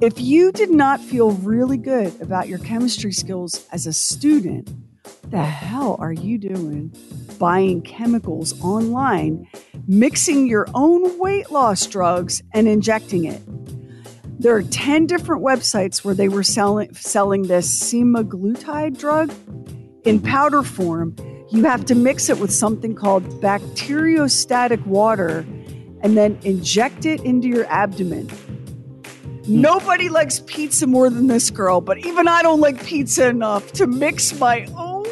If you did not feel really good about your chemistry skills as a student, the hell are you doing buying chemicals online, mixing your own weight loss drugs and injecting it? There are 10 different websites where they were selling selling this semaglutide drug in powder form. You have to mix it with something called bacteriostatic water and then inject it into your abdomen. Nobody likes pizza more than this girl, but even I don't like pizza enough to mix my own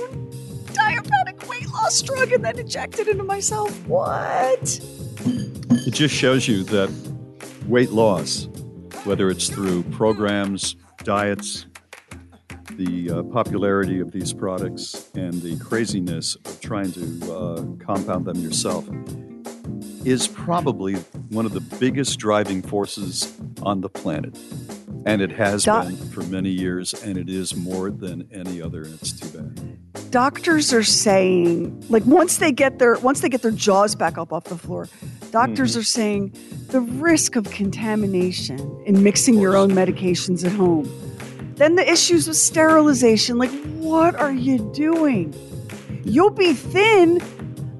diabetic weight loss drug and then inject it into myself. What? It just shows you that weight loss, whether it's through programs, diets, the uh, popularity of these products, and the craziness of trying to uh, compound them yourself, is probably one of the biggest driving forces on the planet. And it has Doc- been for many years, and it is more than any other, and it's too bad. Doctors are saying, like once they get their once they get their jaws back up off the floor, doctors Mhm. are saying the risk of contamination in mixing your own medications at home. Then the issues with sterilization, like what are you doing? You'll be thin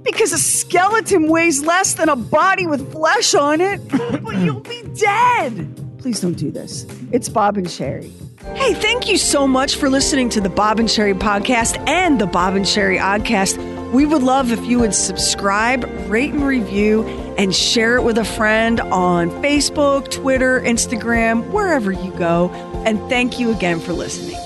because a skeleton weighs less than a body with flesh on it, but you'll be dead. Please don't do this. It's Bob and Sheri. Hey, thank you so much for listening to the Bob and Sheri podcast and the Bob and Sheri Oddcast. We would love if you would subscribe, rate and review, and share it with a friend on Facebook, Twitter, Instagram, wherever you go. And thank you again for listening.